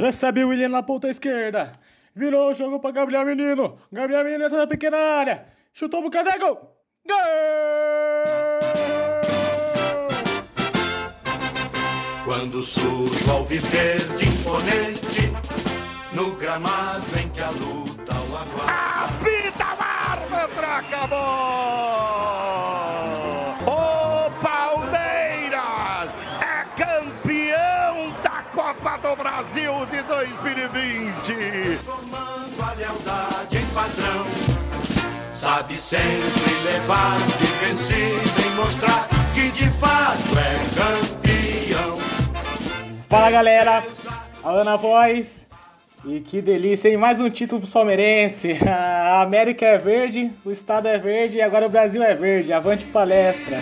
Recebe o William na ponta esquerda. Virou o jogo para Gabriel Menino. Gabriel Menino entra na pequena área. Chutou pro Cadeco. Gol! Quando surge ao viver de imponente, no gramado em que a luta o aguarda. Apita o árbitro, acabou! Padrão, sabe sempre levar de vencido e mostrar que de fato é campeão. Fala galera, Alana Voz. E que delícia, hein? Mais um título pros palmeirenses. A América é verde, o Estado é verde e agora o Brasil é verde. Avante palestra.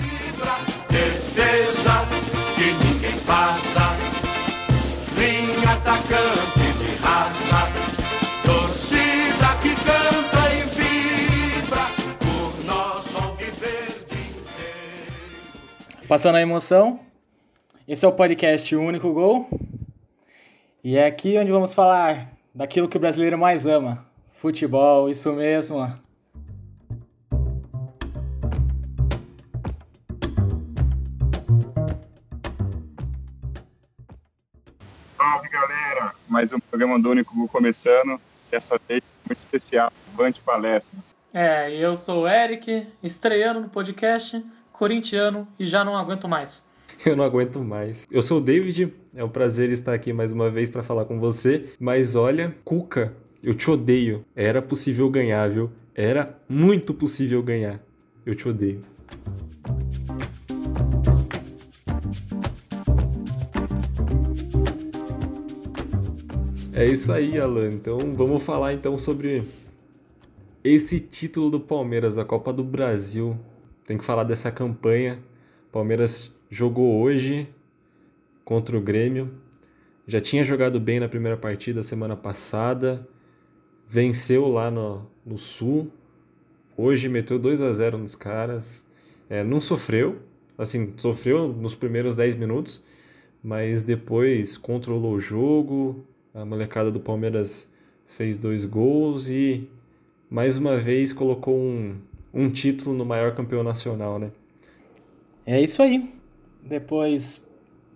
Defesa que ninguém passa, linha atacante Passando a emoção, esse é o podcast O Único Gol. E é aqui onde vamos falar daquilo que o brasileiro mais ama: futebol, isso mesmo. Salve galera! Mais um programa do Único Gol começando. Dessa vez muito especial, Avante Palestra. É, e eu sou o Eric, estreando no podcast, corintiano e já não aguento mais. Eu não aguento mais. Eu sou o David, é um prazer estar aqui mais uma vez para falar com você. Mas olha, Cuca, eu te odeio. Era possível ganhar, viu? Era muito possível ganhar. Eu te odeio. É isso aí, Alan. Então vamos falar então sobre esse título do Palmeiras, a Copa do Brasil. Tem que falar dessa campanha. Palmeiras jogou hoje contra o Grêmio. Já tinha jogado bem na primeira partida semana passada. Venceu lá no, no Sul. Hoje meteu 2 a 0 nos caras. É, não sofreu. Assim, sofreu nos primeiros 10 minutos. Mas depois controlou o jogo. A molecada do Palmeiras fez dois gols e mais uma vez colocou um, um título no maior campeão nacional, né? É isso aí. Depois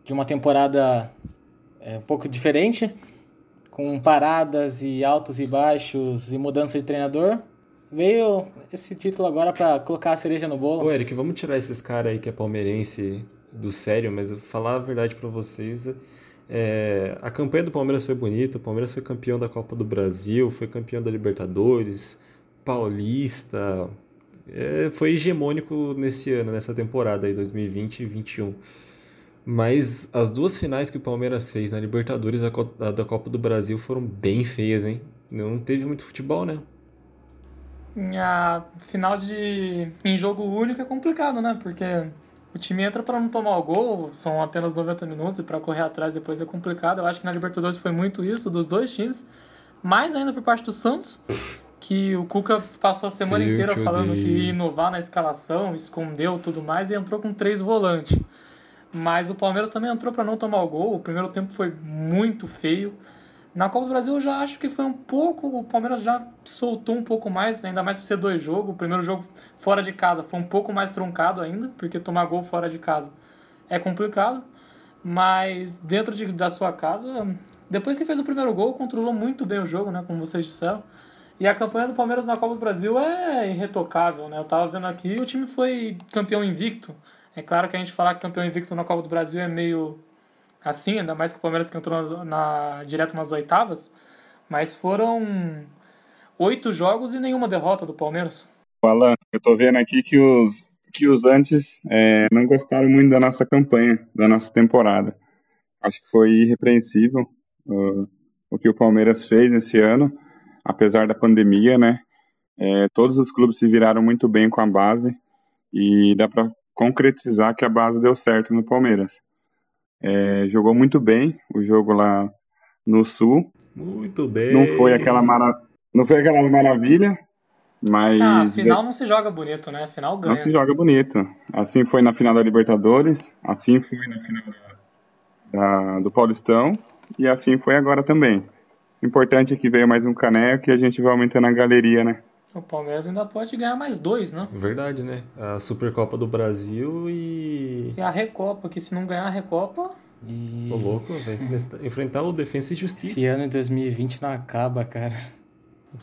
de uma temporada é, um pouco diferente, com paradas e altos e baixos e mudança de treinador, veio esse título agora para colocar a cereja no bolo. Ô, Eric, vamos tirar esses caras aí que é palmeirense do sério, mas eu vou falar a verdade para vocês. É, a campanha do Palmeiras foi bonita, o Palmeiras foi campeão da Copa do Brasil, foi campeão da Libertadores, Paulista, é, foi hegemônico nesse ano, nessa temporada aí, 2020 e 2021. Mas as duas finais que o Palmeiras fez na Libertadores a da Copa do Brasil foram bem feias, hein? Não teve muito futebol, né? A final de em jogo único é complicado, né? Porque o time entra para não tomar o gol, são apenas 90 minutos e para correr atrás depois é complicado. Eu acho que na Libertadores foi muito isso dos dois times, mais ainda por parte do Santos, que o Cuca passou a semana Eu inteira te falando odeio. que ia inovar na escalação, escondeu tudo mais e entrou com três volantes. Mas o Palmeiras também entrou para não tomar o gol. O primeiro tempo foi muito feio. Na Copa do Brasil eu já acho que foi um pouco. O Palmeiras já soltou um pouco mais, ainda mais por ser dois jogos. O primeiro jogo fora de casa foi um pouco mais truncado ainda, porque tomar gol fora de casa é complicado. Mas dentro de, da sua casa, depois que fez o primeiro gol, controlou muito bem o jogo, né? Como vocês disseram. E a campanha do Palmeiras na Copa do Brasil é irretocável, né? Eu tava vendo aqui o time foi campeão invicto. É claro que a gente falar que campeão invicto na Copa do Brasil é meio assim, ainda mais que o Palmeiras que entrou na, na- direto nas oitavas. Mas foram oito jogos e nenhuma derrota do Palmeiras. Alan, eu tô vendo aqui que os, que os antes é, não gostaram muito da nossa campanha, da nossa temporada. Acho que foi irrepreensível uh, o que o Palmeiras fez esse ano, apesar da pandemia, né? É, todos os clubes se viraram muito bem com a base e dá para concretizar que a base deu certo no Palmeiras. É, jogou muito bem o jogo lá no Sul. Muito bem. Não foi aquela mara... não foi aquela maravilha, mas Ah, final não se joga bonito, né? Final ganha. não se joga bonito. Assim foi na final da Libertadores, assim foi na final da, da- do Paulistão e assim foi agora também. Importante é que veio mais um caneco e a gente vai aumentando a galeria, né? O Palmeiras ainda pode ganhar mais dois, né? Verdade, né? A Supercopa do Brasil e. E a Recopa, que se não ganhar a Recopa. E Ô louco, vai enfrentar o Defensa e Justiça. esse ano de 2020 não acaba, cara.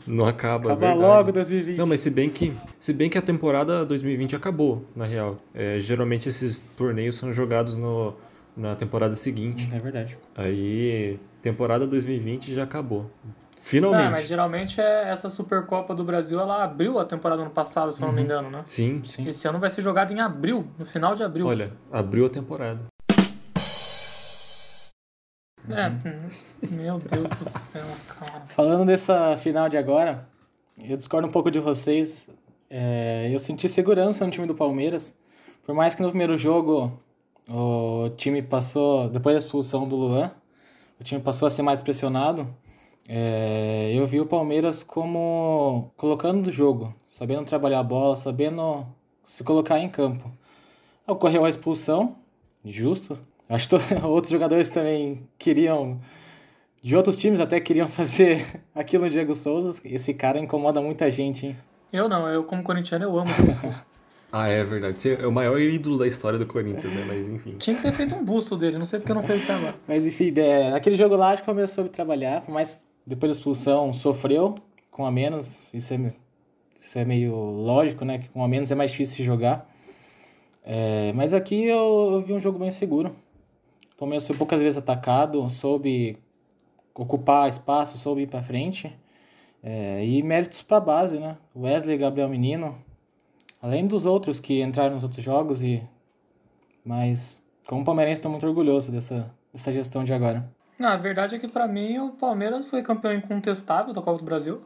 Não acaba, Acaba verdade. logo 2020. Não, mas se bem que se bem que a temporada 2020 acabou, na real. É, geralmente esses torneios são jogados no, na temporada seguinte. É verdade. Aí, temporada 2020 já acabou. Não, Finalmente. mas geralmente é essa Supercopa do Brasil, ela abriu a temporada ano passado, se eu não me engano, né? Sim. Sim. Esse ano vai ser jogado em abril, no final de abril. Olha, abriu a temporada. É, hum, meu Deus do céu, cara. Falando dessa final de agora, eu discordo um pouco de vocês. É, eu senti segurança no time do Palmeiras. Por mais que no primeiro jogo o time passou, depois da expulsão do Luan, o time passou a ser mais pressionado. é, eu vi o Palmeiras como colocando no jogo, sabendo trabalhar a bola, sabendo se colocar em campo. Ocorreu a expulsão, justo. Acho que outros jogadores também queriam de outros times até queriam fazer aquilo no Diego Souza. Esse cara incomoda muita gente, hein? Eu não, eu como corintiano eu amo o Diego Souza. Ah, é verdade. Você é o maior ídolo da história do Corinthians, né? Mas enfim. Tinha que ter feito um busto dele, não sei porque não fez até agora. Mas enfim, é, naquele jogo lá acho que Palmeiras soube trabalhar, mais depois da expulsão sofreu com a menos. Isso é, isso é meio lógico, né? Que com a menos é mais difícil de jogar. É, mas aqui eu, eu vi um jogo bem seguro. O Palmeiras foi poucas vezes atacado, soube ocupar espaço, soube ir pra frente. É, e méritos pra base, né? Wesley, Gabriel Menino, além dos outros que entraram nos outros jogos e mas como palmeirense estou muito orgulhoso dessa, dessa gestão de agora. Não, a verdade é que pra mim o Palmeiras foi campeão incontestável da Copa do Brasil.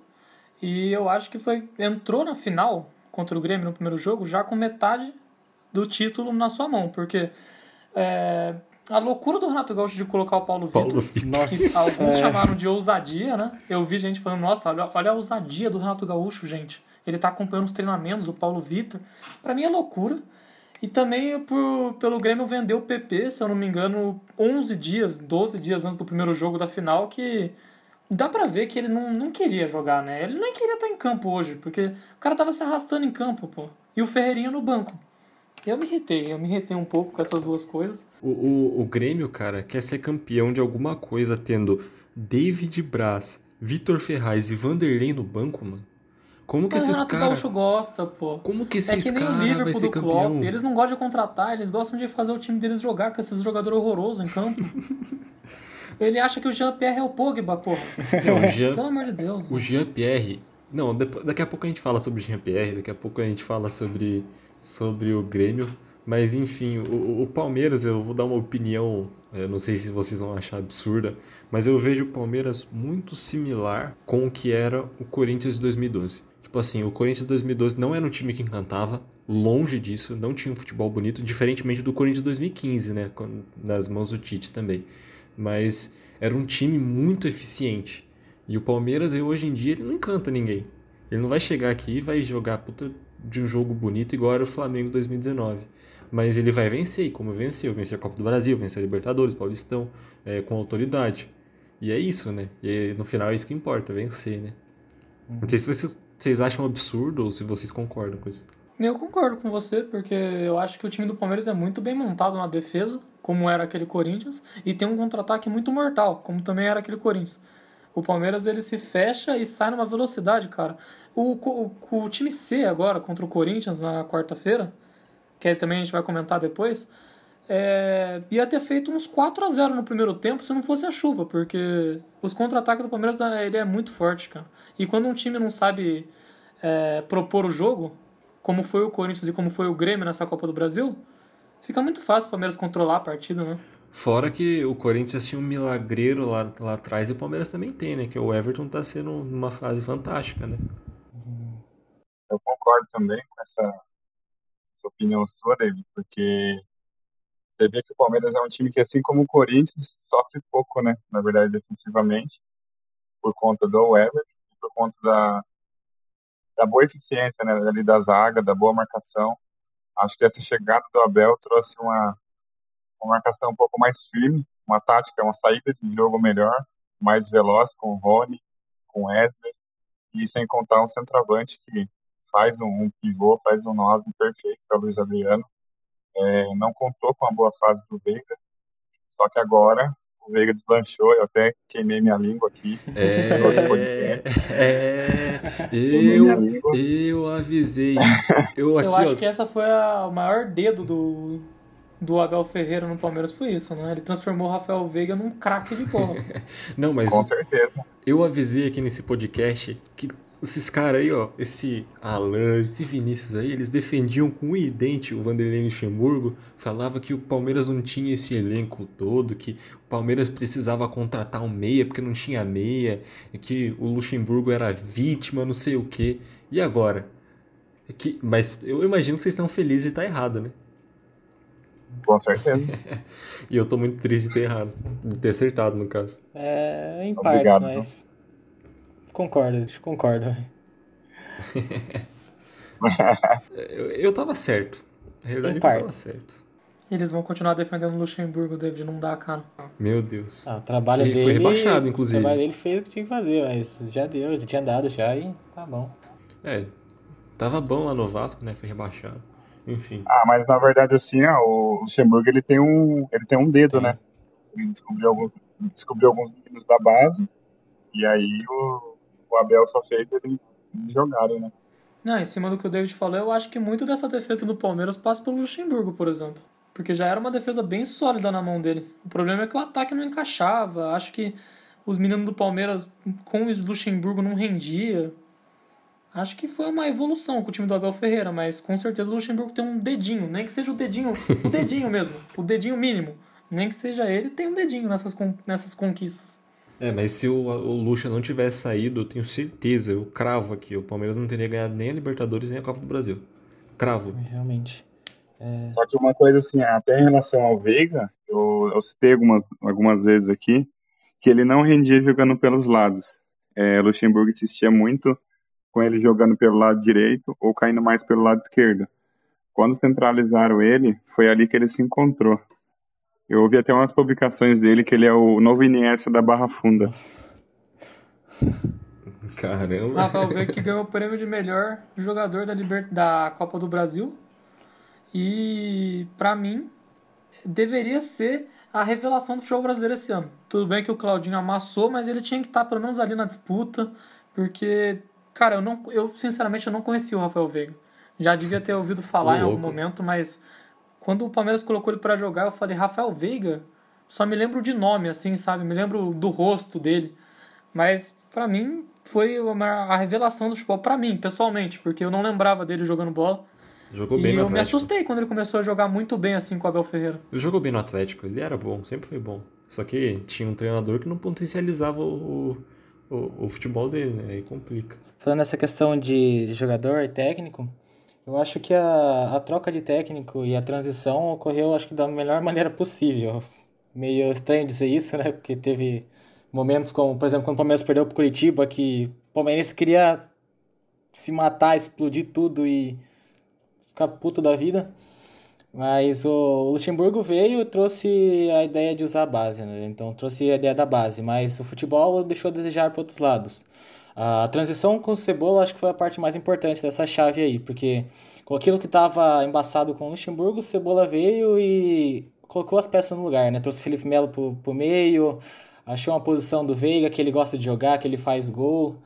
E eu acho que foi entrou na final contra o Grêmio no primeiro jogo já com metade do título na sua mão, porque é, a loucura do Renato Gaúcho de colocar o Paulo Paulo Vitor alguns é. chamaram de ousadia, né? Eu vi gente falando, nossa, olha, olha a ousadia do Renato Gaúcho, gente. Ele tá acompanhando os treinamentos, o Paulo Vitor. Pra mim é loucura. E também por, pelo Grêmio vender o PP, se eu não me engano, 11 dias, 12 dias antes do primeiro jogo da final, que dá pra ver que ele não, não queria jogar, né? Ele nem queria estar em campo hoje, porque o cara tava se arrastando em campo, pô. E o Ferreirinha no banco. Eu me irritei, eu me irritei um pouco com essas duas coisas. O, o, o Grêmio, cara, quer ser campeão de alguma coisa tendo David Braz, Vitor Ferraz e Vanderlei no banco, mano. Como que Mas o esses caras. Gaúcho gosta, pô. Como que É esses que nem o caras vai Liverpool do campeão? Klopp. Eles não gostam de contratar, eles gostam de fazer o time deles jogar com esses jogadores horrorosos em campo. Ele acha que o Jean-Pierre é o Pogba. Não, o Jean, Pelo amor de Deus. o Jean-Pierre. Não, depois, daqui a pouco a gente fala sobre o Jean-Pierre, daqui a pouco a gente fala sobre, sobre o Grêmio. Mas enfim, o, o Palmeiras, eu vou dar uma opinião, eu não sei se vocês vão achar absurda, mas eu vejo o Palmeiras muito similar com o que era o Corinthians de 2012. Tipo assim, o Corinthians de 2012 não era um time que encantava, longe disso, não tinha um futebol bonito, diferentemente do Corinthians de 2015, né, nas mãos do Tite também. Mas era um time muito eficiente. E o Palmeiras, hoje em dia, ele não encanta ninguém. Ele não vai chegar aqui e vai jogar puta de um jogo bonito igual era o Flamengo 2019. Mas ele vai vencer, e como venceu, venceu a Copa do Brasil, venceu a Libertadores, Paulistão, é, com autoridade. E é isso, né? E no final é isso que importa, vencer, né? Não sei se vocês, vocês acham absurdo ou se vocês concordam com isso. Eu concordo com você, porque eu acho que o time do Palmeiras é muito bem montado na defesa, como era aquele Corinthians, e tem um contra-ataque muito mortal, como também era aquele Corinthians. O Palmeiras ele se fecha e sai numa velocidade, cara. O, o, o time C agora contra o Corinthians na quarta-feira, que também a gente vai comentar depois, é, ia ter feito uns 4 a 0 no primeiro tempo se não fosse a chuva, porque os contra-ataques do Palmeiras ele é muito forte, cara. E quando um time não sabe é, propor o jogo, como foi o Corinthians e como foi o Grêmio nessa Copa do Brasil, fica muito fácil o Palmeiras controlar a partida, né? Fora que o Corinthians tinha um milagreiro lá, lá atrás e o Palmeiras também tem, né? Que o Everton tá sendo numa fase fantástica, né? Eu concordo também com essa, essa opinião sua, David, porque você vê que o Palmeiras é um time que, assim como o Corinthians, sofre pouco, né? Na verdade, defensivamente, por conta do Everton, por conta da, da boa eficiência, né? Ali da zaga, da boa marcação. Acho que essa chegada do Abel trouxe uma, uma marcação um pouco mais firme uma tática, uma saída de jogo melhor, mais veloz com o Rony, com o Wesley, e sem contar um centroavante que faz um, um pivô, faz um 9 perfeito, que é o Luiz Adriano. É, não contou com a boa fase do Veiga, só que agora o Veiga deslanchou, eu até queimei minha língua aqui. É, é eu, eu avisei. Eu, aqui, eu acho ó, que essa foi a, o maior dedo do, do Abel Ferreira no Palmeiras, foi isso, né? Ele transformou o Rafael Veiga num craque de bola. Não, mas Com certeza. eu avisei aqui nesse podcast que esses caras aí, ó, esse Alan, esse Vinícius aí, eles defendiam com um idente o Vanderlei Luxemburgo, falava que o Palmeiras não tinha esse elenco todo, que o Palmeiras precisava contratar um meia porque não tinha meia, que o Luxemburgo era vítima, não sei o quê. E agora? É Que, mas eu imagino que vocês estão felizes de estar errado, né? Com certeza. E eu tô muito triste de ter errado, de ter acertado no caso. É, em Obrigado, partes, mas. Concordo, concordo. Eu, eu tava certo. Na realidade, Em eu tava certo. Eles vão continuar defendendo o Luxemburgo, David, não dá, cara. Meu Deus. Ah, o trabalho Que dele. foi rebaixado, inclusive. O trabalho dele fez o que tinha que fazer, mas já deu, já tinha dado já e tá bom. É, tava bom lá no Vasco, né? Foi rebaixado. Enfim. Ah, mas na verdade assim, ó, o Luxemburgo ele tem um, ele tem um dedo, né? Ele descobriu alguns, descobriu alguns meninos da base e aí o, o Abel só fez ele eles jogarem, né? Não, em cima do que o David falou, eu acho que muito dessa defesa do Palmeiras passa pelo Luxemburgo, por exemplo. Porque já era uma defesa bem sólida na mão dele. O problema é que o ataque não encaixava. Acho que os meninos do Palmeiras com o Luxemburgo não rendia. Acho que foi uma evolução com o time do Abel Ferreira, mas com certeza o Luxemburgo tem um dedinho, nem que seja o dedinho, o dedinho mesmo, o dedinho mínimo. Nem que seja ele, tem um dedinho nessas, nessas conquistas. É, mas se o, o Lucha não tivesse saído, eu tenho certeza, eu cravo aqui, o Palmeiras não teria ganhado nem a Libertadores nem a Copa do Brasil. Cravo. Realmente. Só que uma coisa assim, até em relação ao Veiga, eu, eu citei algumas, algumas vezes aqui, que ele não rendia jogando pelos lados. É, Luxemburgo insistia muito com ele jogando pelo lado direito ou caindo mais pelo lado esquerdo. Quando centralizaram ele, foi ali que ele se encontrou. Eu ouvi até umas publicações dele que ele é o novo Iniesta da Barra Funda. Caramba. Rafael Veiga que ganhou o prêmio de melhor jogador da, Liber... da Copa do Brasil. E, pra mim, deveria ser a revelação do futebol brasileiro esse ano. Tudo bem que o Claudinho amassou, mas ele tinha que estar pelo menos ali na disputa, porque, cara, eu, não, eu sinceramente eu não conhecia o Rafael Veiga. Já devia ter ouvido falar Ô, em algum momento, mas quando o Palmeiras colocou ele pra jogar, eu falei, Rafael Veiga? Só me lembro de nome, assim, sabe? Me lembro do rosto dele. Mas, pra mim, foi uma- a revelação do futebol, pra mim, pessoalmente, porque eu não lembrava dele jogando bola. Jogou e bem no eu me Atlético. assustei quando ele começou a jogar muito bem assim com o Abel Ferreira. Ele jogou bem no Atlético, ele era bom, sempre foi bom. Só que tinha um treinador que não potencializava o, o, o futebol dele, né? Aí complica. Falando nessa questão de jogador e técnico, eu acho que a, a troca de técnico e a transição ocorreu, acho que da melhor maneira possível. Meio estranho dizer isso, né? Porque teve momentos como, por exemplo, quando o Palmeiras perdeu pro Curitiba, que o Palmeirense queria se matar, explodir tudo e ficar puto da vida. Mas o Luxemburgo veio e trouxe a ideia de usar a base, né? Então trouxe a ideia da base, mas o futebol deixou a desejar para outros lados. A transição com Cebola acho que foi a parte mais importante dessa chave aí, porque com aquilo que estava embaçado com o Luxemburgo, o Cebola veio e colocou as peças no lugar, né? Trouxe o Felipe Melo pro, pro meio, achou uma posição do Veiga que ele gosta de jogar, que ele faz gol.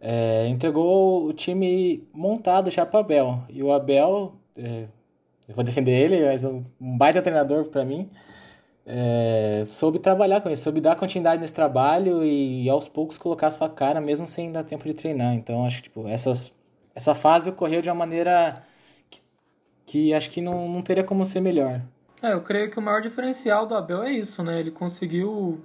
É, entregou o time montado já para Abel. E o Abel, é, eu vou defender ele, mas um, um baita treinador para mim, é, soube trabalhar com isso, soube dar continuidade nesse trabalho e aos poucos colocar sua cara, mesmo sem dar tempo de treinar. Então, acho que tipo, essas, essa fase ocorreu de uma maneira que, que acho que não, não teria como ser melhor. É, eu creio que o maior diferencial do Abel é isso, né? Ele conseguiu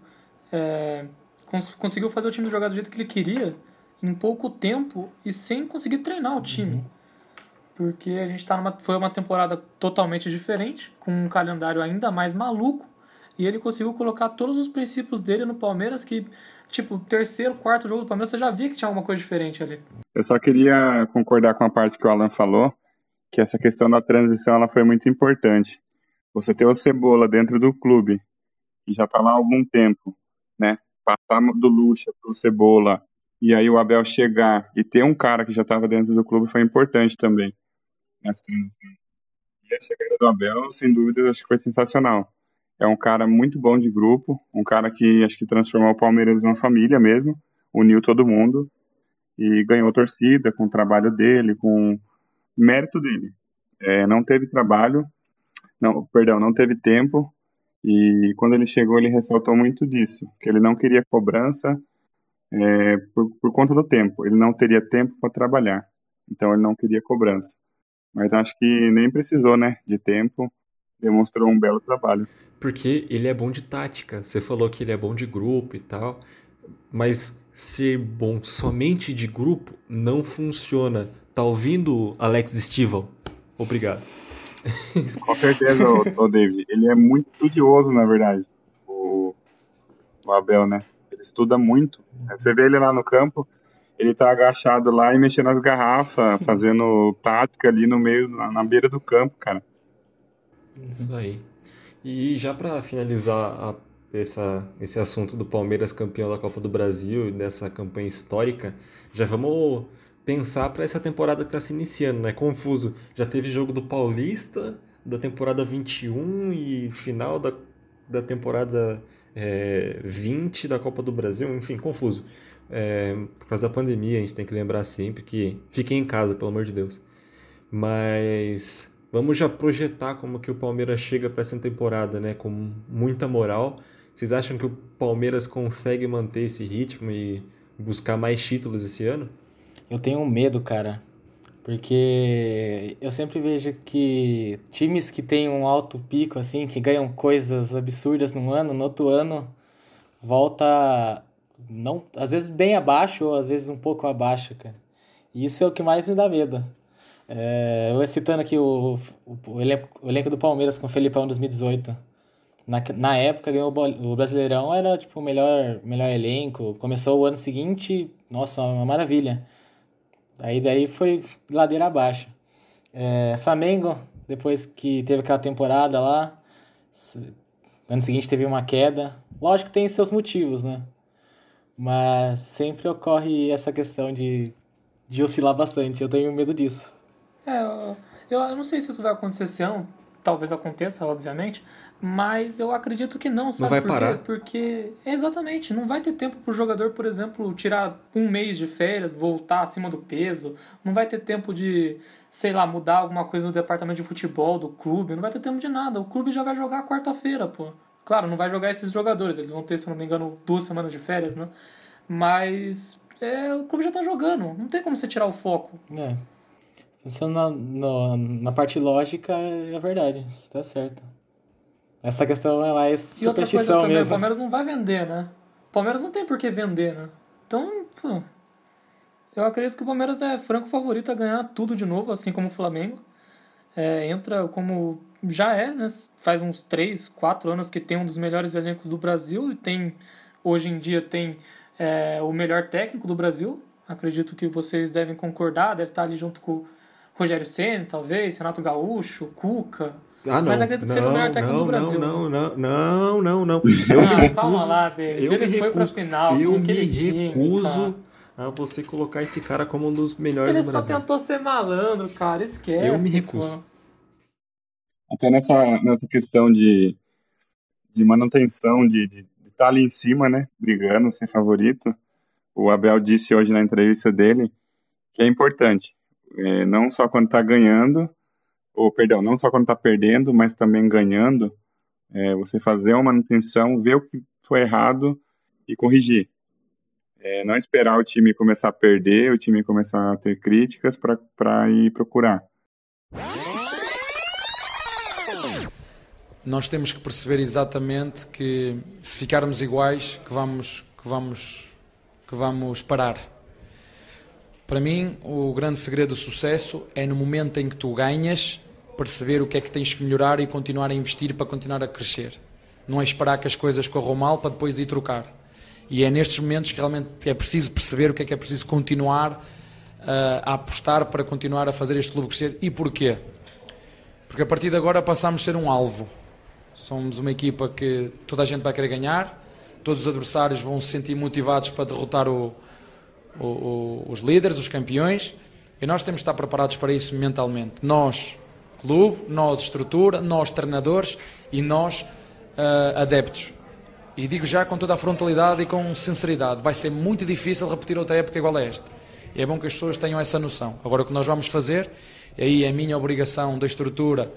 é, cons conseguiu fazer o time jogar do jeito que ele queria em pouco tempo e sem conseguir treinar o time. Porque a gente tá numa foi uma temporada totalmente diferente, com um calendário ainda mais maluco, e ele conseguiu colocar todos os princípios dele no Palmeiras que tipo, terceiro, quarto jogo do Palmeiras, você já via que tinha alguma coisa diferente ali. Eu só queria concordar com a parte que o Alan falou, que essa questão da transição ela foi muito importante. Você ter o Cebola dentro do clube que já está lá há algum tempo, né? Passar do Lucha para o Cebola e aí o Abel chegar e ter um cara que já estava dentro do clube foi importante também nessa transição. E a chegada do Abel, sem dúvida, acho que foi sensacional. É um cara muito bom de grupo, um cara que acho que transformou o Palmeiras numa família mesmo, uniu todo mundo e ganhou torcida com o trabalho dele, com o mérito dele. É, não teve trabalho, não, perdão, não teve tempo, e quando ele chegou, ele ressaltou muito disso, que ele não queria cobrança é, por, por conta do tempo. Ele não teria tempo para trabalhar, então ele não queria cobrança. Mas acho que nem precisou, né, de tempo. Demonstrou um belo trabalho. Porque ele é bom de tática. Você falou que ele é bom de grupo e tal, mas ser bom somente de grupo não funciona. Tá ouvindo, Alex Stival? Obrigado. Com certeza, o, David. Ele é muito estudioso, na verdade. O, o Abel, né? Ele estuda muito. Você vê ele lá no campo, ele tá agachado lá e mexendo nas garrafas, fazendo tática ali no meio, na, na beira do campo, cara. Isso aí. E já para finalizar a, essa, esse assunto do Palmeiras campeão da Copa do Brasil e dessa campanha histórica, já vamos pensar para essa temporada que está se iniciando, né? Confuso. Já teve jogo do Paulista da temporada 21 e final da, da temporada é, 20 da Copa do Brasil, enfim, confuso. É, por causa da pandemia, a gente tem que lembrar sempre que fiquem em casa, pelo amor de Deus. Mas vamos já projetar como que o Palmeiras chega para essa temporada, né? Com muita moral. Vocês acham que o Palmeiras consegue manter esse ritmo e buscar mais títulos esse ano? Eu tenho medo, cara. Porque eu sempre vejo que times que têm um alto pico, assim, que ganham coisas absurdas num ano, no outro ano volta, não, às vezes bem abaixo ou às vezes um pouco abaixo, cara. E isso é o que mais me dá medo. É, eu citando aqui o, o, elenco, o elenco do Palmeiras com o Felipão em 2018. Na, na época ganhou o Brasileirão, era tipo o melhor, melhor elenco. Começou o ano seguinte, nossa, uma maravilha. Aí daí foi ladeira abaixo. É, Flamengo, depois que teve aquela temporada lá, ano seguinte teve uma queda. Lógico que tem seus motivos, né? Mas sempre ocorre essa questão de, de oscilar bastante. Eu tenho medo disso. É, eu, eu não sei se isso vai acontecer esse ano, talvez aconteça, obviamente, mas eu acredito que não, sabe não vai por parar. quê? Porque, exatamente, não vai ter tempo para o jogador, por exemplo, tirar um mês de férias, voltar acima do peso, não vai ter tempo de, sei lá, mudar alguma coisa no departamento de futebol do clube, não vai ter tempo de nada, o clube já vai jogar quarta-feira, pô. Claro, não vai jogar esses jogadores, eles vão ter, se não me engano, duas semanas de férias, né? Mas é, o clube já tá jogando, não tem como você tirar o foco. É. Pensando na, no, na parte lógica, é verdade, você tá certo. Essa questão é mais e outra coisa superstição também, o mesmo. Palmeiras não vai vender, né? O Palmeiras não tem por que vender, né? Então, pô, eu acredito que o Palmeiras é franco favorito a ganhar tudo de novo, assim como o Flamengo. É, entra como já é, né? Faz uns 3, 4 anos que tem um dos melhores elencos do Brasil e tem, hoje em dia, tem é, o melhor técnico do Brasil. Acredito que vocês devem concordar, deve estar ali junto com o Rogério Senna, talvez, Renato Gaúcho, Cuca. Ah, não. Mas acredito que seja o melhor técnico não, do Brasil. Não, não, não, não, não. Eu Ah, me recuso, calma lá, David. eu Ele me foi pra recuso, final eu me recuso cara. a você colocar esse cara como um dos melhores Ele do só Brasil. tentou ser malandro, cara. Esquece. Eu me recuso. pô. Até nessa, nessa questão de, de manutenção, de estar ali em cima, né? Brigando, ser favorito. O Abel disse hoje na entrevista dele que é importante. É, não só quando está ganhando, ou perdão, não só quando está perdendo, mas também ganhando, é, você fazer uma manutenção, ver o que foi errado e corrigir. É, não esperar o time começar a perder, o time começar a ter críticas para ir procurar. Nós temos que perceber exatamente que se ficarmos iguais, que vamos, que vamos, que vamos parar. Para mim, o grande segredo do sucesso é no momento em que tu ganhas, perceber o que é que tens que melhorar e continuar a investir para continuar a crescer. Não é esperar que as coisas corram mal para depois ir trocar. E é nestes momentos que realmente é preciso perceber o que é que é preciso continuar uh, a apostar para continuar a fazer este clube crescer. E porquê? Porque a partir de agora passamos a ser um alvo. Somos uma equipa que toda a gente vai querer ganhar, todos os adversários vão se sentir motivados para derrotar o, o, o, os líderes, os campeões, e nós temos de estar preparados para isso mentalmente. Nós, clube, nós, estrutura, nós, treinadores e nós, uh, adeptos. E digo já com toda a frontalidade e com sinceridade: vai ser muito difícil repetir outra época igual a esta. E é bom que as pessoas tenham essa noção. Agora, o que nós vamos fazer, e aí é a minha obrigação da estrutura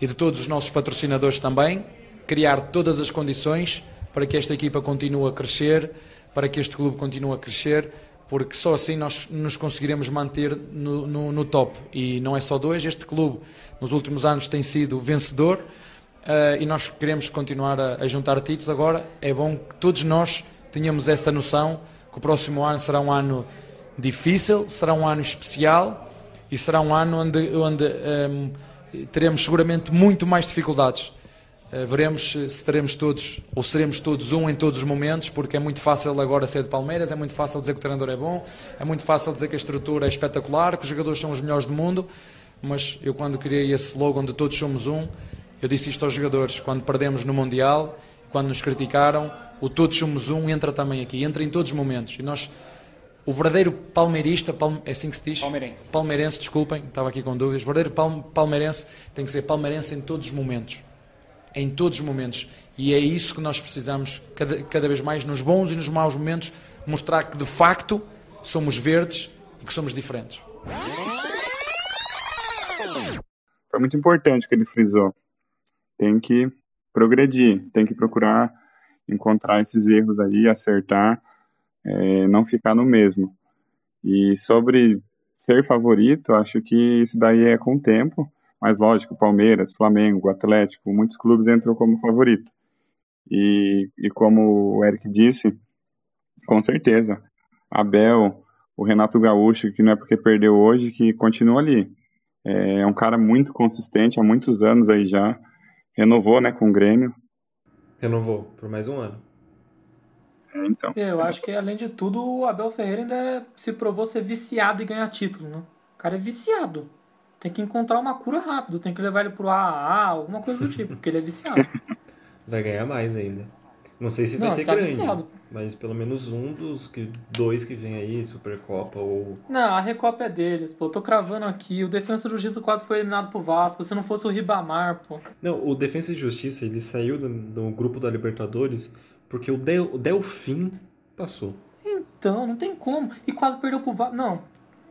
e de todos os nossos patrocinadores também, criar todas as condições para que esta equipa continue a crescer, para que este clube continue a crescer, porque só assim nós nos conseguiremos manter no, no, no top. E não é só dois, este clube nos últimos anos tem sido vencedor uh, e nós queremos continuar a, a, juntar títulos. Agora é bom que todos nós tenhamos essa noção que o próximo ano será um ano difícil, será um ano especial e será um ano onde, onde um, ehm, teremos seguramente muito mais dificuldades. Uh, veremos se teremos todos ou seremos todos um em todos os momentos, porque é muito fácil agora ser de Palmeiras, é muito fácil dizer que o treinador é bom, é muito fácil dizer que a estrutura é espetacular, que os jogadores são os melhores do mundo, mas eu quando criei esse slogan de todos somos um, eu disse isto aos jogadores, quando perdemos no Mundial, quando nos criticaram, o todos somos um entra também aqui, entra em todos os momentos. E nós, o verdadeiro palmeirista, é assim que se diz? Palmeirense. Palmeirense, desculpem, estava aqui com dúvidas. O verdadeiro palmeirense tem que ser palmeirense em todos os momentos. Em todos os momentos. E é isso que nós precisamos, cada, cada vez mais, nos bons e nos maus momentos, mostrar que de facto somos verdes e que somos diferentes. Foi muito importante o que ele frisou tem que progredir, tem que procurar encontrar esses erros aí, acertar, é, não ficar no mesmo. E sobre ser favorito, acho que isso daí é com o tempo, mas lógico, Palmeiras, Flamengo, Atlético, muitos clubes entram como favorito. E, e como o Eric disse, com certeza, Abel, o Renato Gaúcho, que não é porque perdeu hoje, que continua ali. É, é um cara muito consistente há muitos anos aí já. Renovou, né, com o Grêmio. Renovou por mais um ano. É, então. É, eu acho que, além de tudo, o Abel Ferreira ainda se provou ser viciado em ganhar título, né? O cara é viciado. Tem que encontrar uma cura rápido, tem que levar ele pro AAA, alguma coisa do tipo, porque ele é viciado. Vai ganhar mais ainda. Não sei se vai ser tá grande, viciado. mas pelo menos um dos que, dois que vem aí, Supercopa ou... Não, a Recopa é deles, pô. Eu tô cravando aqui. O Defensa e Justiça quase foi eliminado pro Vasco. Se não fosse o Ribamar, pô. Não, o Defensa e Justiça, ele saiu do, do grupo da Libertadores porque o, Del, o Delfim passou. Então, não tem como. E quase perdeu pro Vasco. Não,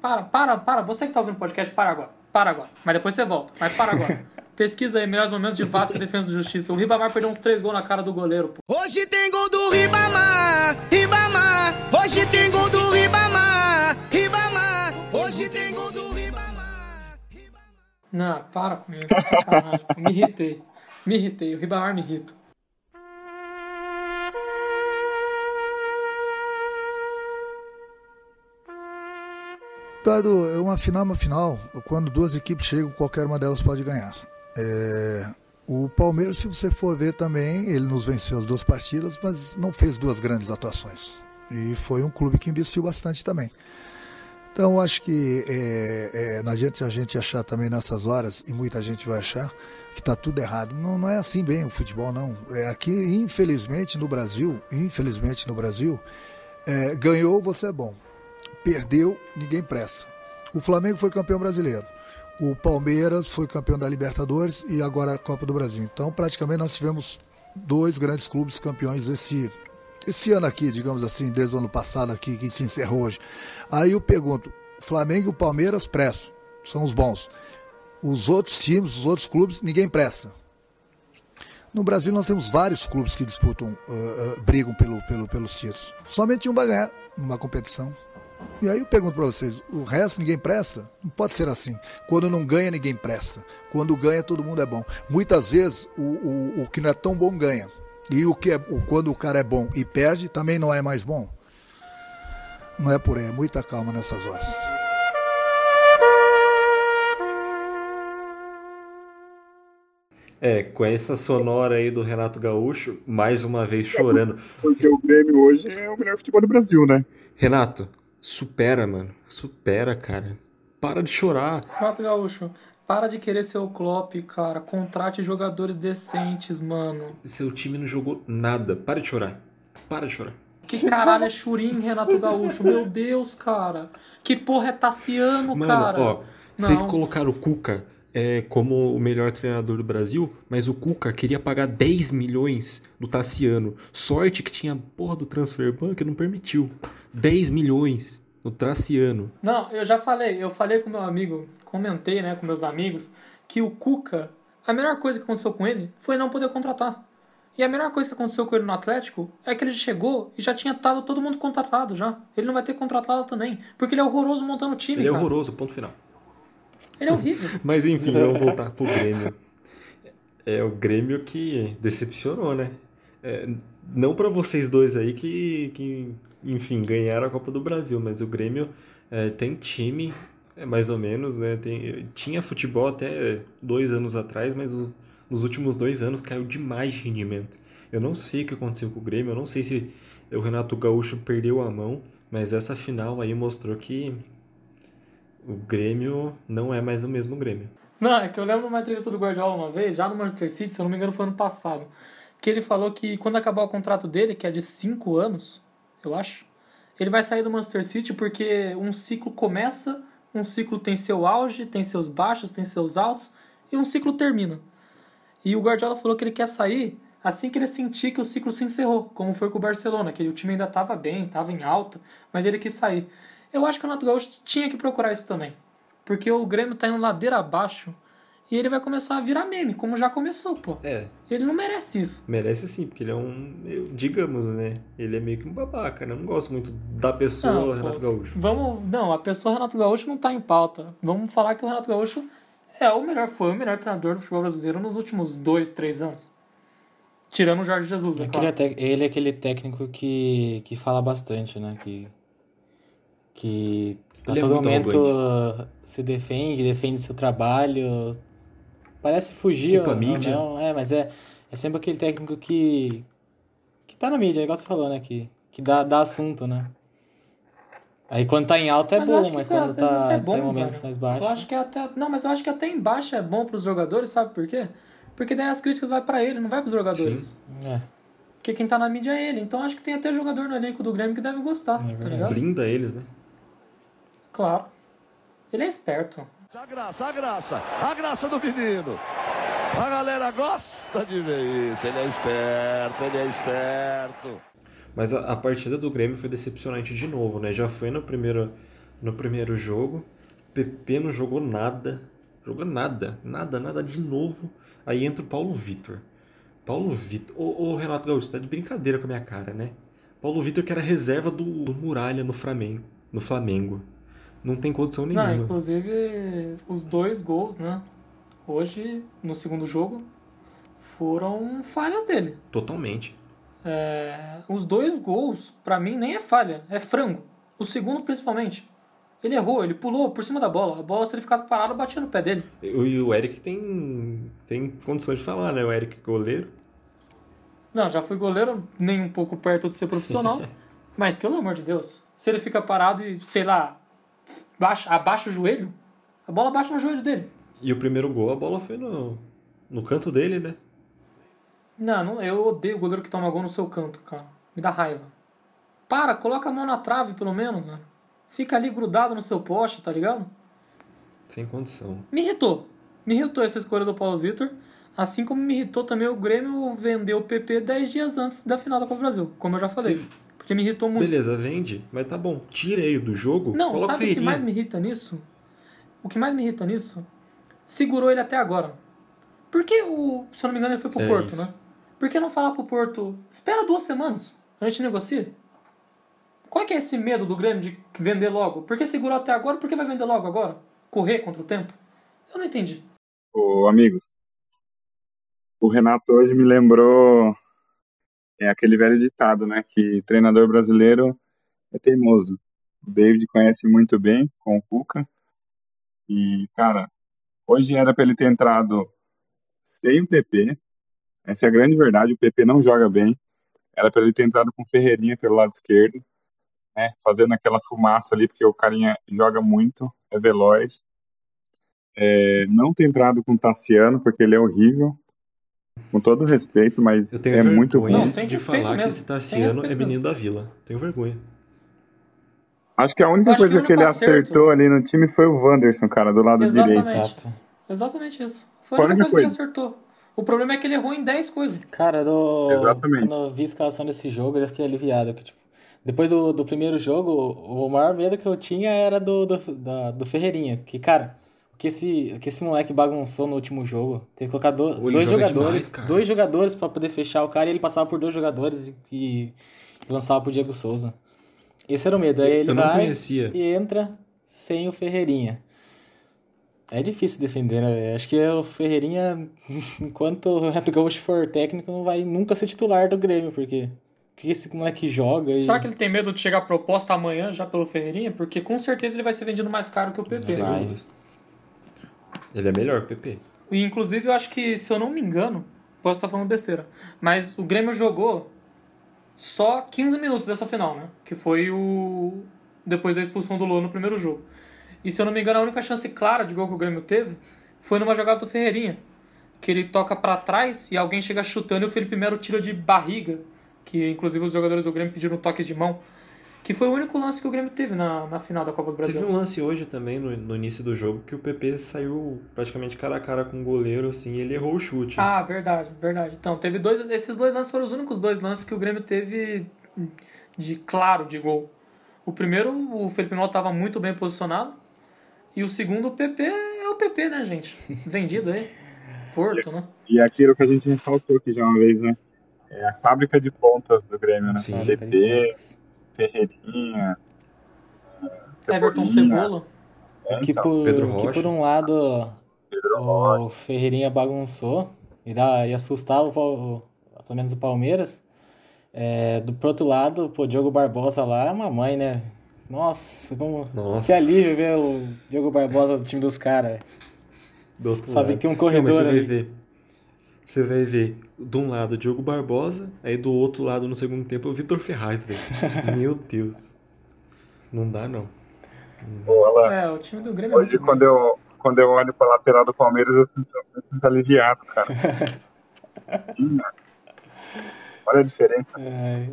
para, para, para. Você que tá ouvindo o podcast, para agora. Para agora. Mas depois você volta. Mas para agora. Pesquisa aí, melhores momentos de Vasco e Defesa e Justiça. O Ribamar perdeu uns três gols na cara do goleiro, pô. Hoje tem gol do Ribamar, Ribamar. Hoje tem gol do Ribamar, Ribamar. Hoje tem gol do Ribamar, Ribamar. Não, para com isso, sacanagem. me irritei. Me irritei, o Ribamar me irrita. Dado uma final, uma final, quando duas equipes chegam, qualquer uma delas pode ganhar. É, o Palmeiras, se você for ver também, ele nos venceu as duas partidas, mas não fez duas grandes atuações. E foi um clube que investiu bastante também. Então, acho que é, é, não adianta a gente achar também nessas horas, e muita gente vai achar, que está tudo errado. Não, não é assim bem o futebol, não. É, aqui, infelizmente, no Brasil, infelizmente no Brasil, é, ganhou, você é bom. Perdeu, ninguém presta. O Flamengo foi campeão brasileiro. O Palmeiras foi campeão da Libertadores e agora a Copa do Brasil. Então, praticamente, nós tivemos dois grandes clubes campeões esse, esse ano aqui, digamos assim, desde o ano passado aqui, que se encerrou hoje. Aí eu pergunto, Flamengo e o Palmeiras prestam, são os bons. Os outros times, os outros clubes, ninguém presta. No Brasil nós temos vários clubes que disputam, uh, uh, brigam pelo, pelo, pelos títulos. Somente um vai ganhar numa competição. E aí eu pergunto para vocês, o resto ninguém presta? Não pode ser assim. Quando não ganha, ninguém presta. Quando ganha, todo mundo é bom. Muitas vezes o, o, o que não é tão bom ganha. E o que é, quando o cara é bom e perde, também não é mais bom. Não é por aí, é muita calma nessas horas. É, com essa sonora aí do Renato Gaúcho, mais uma vez chorando. Porque o Grêmio hoje é o melhor futebol do Brasil, né? Renato, Supera, mano. Supera, cara. Para de chorar. Renato Gaúcho, Para de querer ser o Klopp, cara. Contrate jogadores decentes, mano. Seu time não jogou nada. Para de chorar. Para de chorar. Que caralho é Churim, Renato Gaúcho? Meu Deus, cara. Que porra é Tassiano, Mano, cara? ó, vocês colocaram o Cuca é, como o melhor treinador do Brasil, mas o Cuca queria pagar 10 milhões do Tassiano. Sorte que tinha a porra do Transfer Ban que não permitiu. 10 milhões no Tassiano. Não, eu já falei, eu falei com meu amigo, comentei, né, com meus amigos, que o Cuca, a melhor coisa que aconteceu com ele foi não poder contratar. E a melhor coisa que aconteceu com ele no Atlético é que ele chegou e já tinha estado todo mundo contratado já. Ele não vai ter contratado também, porque ele é horroroso montando time, Ele é cara. horroroso, ponto final. Ele é horrível. Mas enfim, vamos voltar pro Grêmio. É o Grêmio que decepcionou, né? É, não para vocês dois aí que, que, enfim, ganharam a Copa do Brasil, mas o Grêmio é, tem time, é, mais ou menos, né? Tem, tinha futebol até dois anos atrás, mas os- nos últimos dois anos caiu demais de rendimento. Eu não sei o que aconteceu com o Grêmio, eu não sei se o Renato Gaúcho perdeu a mão, mas essa final aí mostrou que o Grêmio não é mais o mesmo Grêmio. Não, é que eu lembro de uma entrevista do Guardiola uma vez, já no Manchester City, se eu não me engano foi ano passado, que ele falou que quando acabar o contrato dele, que é de 5 anos, eu acho, ele vai sair do Manchester City porque um ciclo começa, um ciclo tem seu auge, tem seus baixos, tem seus altos, e um ciclo termina. E o Guardiola falou que ele quer sair assim que ele sentir que o ciclo se encerrou, como foi com o Barcelona, que o time ainda estava bem, estava em alta, mas ele quis sair. Eu acho que o Renato Gaúcho tinha que procurar isso também. Porque o Grêmio tá indo ladeira abaixo e ele vai começar a virar meme, como já começou, pô. É, Ele não merece isso. merece sim, porque ele é um, eu- digamos, né? Ele é meio que um babaca, né? Eu não gosto muito da pessoa Não, pô. Renato Gaúcho. Vamos, não, a pessoa Renato Gaúcho não tá em pauta. Vamos falar que o Renato Gaúcho é o melhor, foi o melhor treinador do futebol brasileiro nos últimos dois, três anos. Tirando o Jorge Jesus, é Aquele claro. é tec- ele é aquele técnico que, que fala bastante, né? Que, que a Ele é todo muito momento se defende, defende seu trabalho. Parece fugir. Culpa a ou mídia. Não, é, mas é, é sempre aquele técnico que. que tá na mídia, igual você falou, né? Que, que dá, dá assunto, né? Aí quando tá em alta é Mas eu bom, mas é, quando tá, até tá em momentos mais Eu baixos. acho que é até. Não, mas eu acho que até em baixa é bom pros jogadores, sabe por quê? Porque daí as críticas vai pra ele, não vai pros jogadores. É, Porque quem tá na mídia é ele. Então acho que tem até jogador no elenco do Grêmio que deve gostar, tá verdade. ligado? Blinda eles, né? Claro. Ele é esperto. A graça, a graça, a graça do menino. A galera gosta de ver isso. Ele é esperto, ele é esperto. Mas a, a partida do Grêmio foi decepcionante de novo, né? Já foi no primeiro, no primeiro jogo. PP não jogou nada. Jogou nada. Nada, nada de novo. Aí entra o Paulo Vitor. Paulo Vitor. Ô, ô, Renato Gaúcho, você tá de brincadeira com a minha cara, né? Paulo Vitor que era reserva do, do Muralha no Flamengo. No Flamengo. Não tem condição nenhuma. Não, inclusive os dois gols, né? Hoje, no segundo jogo, foram falhas dele. Totalmente. É, os dois gols, pra mim, nem é falha, é frango. O segundo, principalmente. Ele errou, ele pulou por cima da bola. A bola, se ele ficasse parado, batia no pé dele. E e o Eric tem, tem condições de falar, né? O Eric goleiro. Não, já fui goleiro, nem um pouco perto de ser profissional. mas, pelo amor de Deus, se ele fica parado e, sei lá, baixa, abaixa o joelho, a bola bate no joelho dele. E o primeiro gol, a bola foi no, no canto dele, né? Não, não, eu odeio o goleiro que toma gol no seu canto, cara. Me dá raiva. Para, coloca a mão na trave, pelo menos, né? Fica ali grudado no seu poste, tá ligado? Sem condição. Me irritou. Me irritou essa escolha do Paulo Vitor. Assim como me irritou também o Grêmio vender o PP 10 dias antes da final da Copa do Brasil, como eu já falei. Sim. Porque me irritou muito. Beleza, vende, mas tá bom. Tira ele do jogo, Não, coloca sabe o que mais me irrita nisso? O que mais me irrita nisso? Segurou ele até agora. Por que o. Se eu não me engano, ele foi pro É Porto, isso. né? Por que não falar pro Porto? Espera duas semanas, a gente negocia. Qual é que é esse medo do Grêmio de vender logo? Por que segurou até agora? Por que vai vender logo agora? Correr contra o tempo? Eu não entendi. Ô, amigos, o Renato hoje me lembrou é aquele velho ditado, né? Que treinador brasileiro é teimoso. O David conhece muito bem com o Cuca. E, cara, hoje era para ele ter entrado sem o PP. Essa é a grande verdade. O PP não joga bem. Era para ele ter entrado com Ferreirinha pelo lado esquerdo, né? Fazendo aquela fumaça ali, porque o carinha joga muito, é veloz. é, não ter entrado com o Tassiano, porque ele é horrível. Com todo respeito, mas Eu tenho é vergonha muito ruim. Não, sem de falar que mesmo. esse Sem Tassiano é menino mesmo. da vila. Tenho vergonha. Acho que a única que coisa o que, ele acerto- acertou ali no time foi o Wanderson, cara, do lado Exatamente. direito. Exato. Exatamente isso. Foi a única única coisa que ele acertou. O problema é que ele errou em 10 coisas. Cara, do... Exatamente. quando eu vi a escalação desse jogo, eu já fiquei aliviado. Que, tipo, depois do, do primeiro jogo, o maior medo que eu tinha era do, do, da- do Ferreirinha. Que, cara, que esse, o que esse moleque bagunçou no último jogo. Teve que colocar do- dois joga jogadores. demais, dois jogadores pra poder fechar o cara e ele passava por dois jogadores e, e lançava pro Diego Souza. Esse era o medo. Aí ele Eu não vai conhecia. e entra sem o Ferreirinha. É difícil defender, né? Acho que o Ferreirinha, enquanto o Renato Gaúcho for técnico, não vai nunca ser titular do Grêmio, porque o que esse moleque joga e... Será que ele tem medo de chegar a proposta amanhã já pelo Ferreirinha? Porque com certeza ele vai ser vendido mais caro que o PP. Vai. Ele é melhor, PP. E inclusive eu acho que, se eu não me engano, posso estar falando besteira, mas o Grêmio jogou só 15 minutos dessa final, né? Que foi o. depois da expulsão do Lô no primeiro jogo. E se eu não me engano, a única chance clara de gol que o Grêmio teve foi numa jogada do Ferreirinha. Que ele toca pra trás e alguém chega chutando e o Felipe Melo tira de barriga. Que inclusive os jogadores do Grêmio pediram toques de mão. Que foi o único lance que o Grêmio teve na, na final da Copa do Brasil. Teve um lance hoje também, no, no início do jogo, que o PP saiu praticamente cara a cara com o goleiro, assim, e ele errou o chute. Ah, verdade, verdade. Então, teve dois. Esses dois lances foram os únicos dois lances que o Grêmio teve de claro de gol. O primeiro, o Felipe Melo estava muito bem posicionado. E o segundo, o PP é o PP, né, gente? Vendido aí. Porto, né? E aquilo que a gente ressaltou aqui já uma vez, né? É a fábrica de pontas do Grêmio, né? Sim. PP, Ferreirinha, Everton Cebolinha, Cebola. é, Que então, por, Pedro que por um lado Pedro o Rocha. Ferreirinha bagunçou e, dá, e assustava o, o- pelo menos o Palmeiras. É, do pro outro lado, pô, Diogo Barbosa lá é uma mãe, né? Nossa, como... Nossa. que alívio ver o Diogo Barbosa do time dos caras. Do Sabe lado. que tem um Não, corredor vai ali. Você vai ver, de um lado, o Diogo Barbosa, aí do outro lado, no segundo tempo, o Vitor Ferraz, velho. Meu Deus. Não dá, não. Pô, Alan, É, o time do Grêmio é hoje muito quando eu, quando eu olho pra lateral do Palmeiras, eu sinto, eu sinto aliviado, cara. Sim. Olha a diferença. É,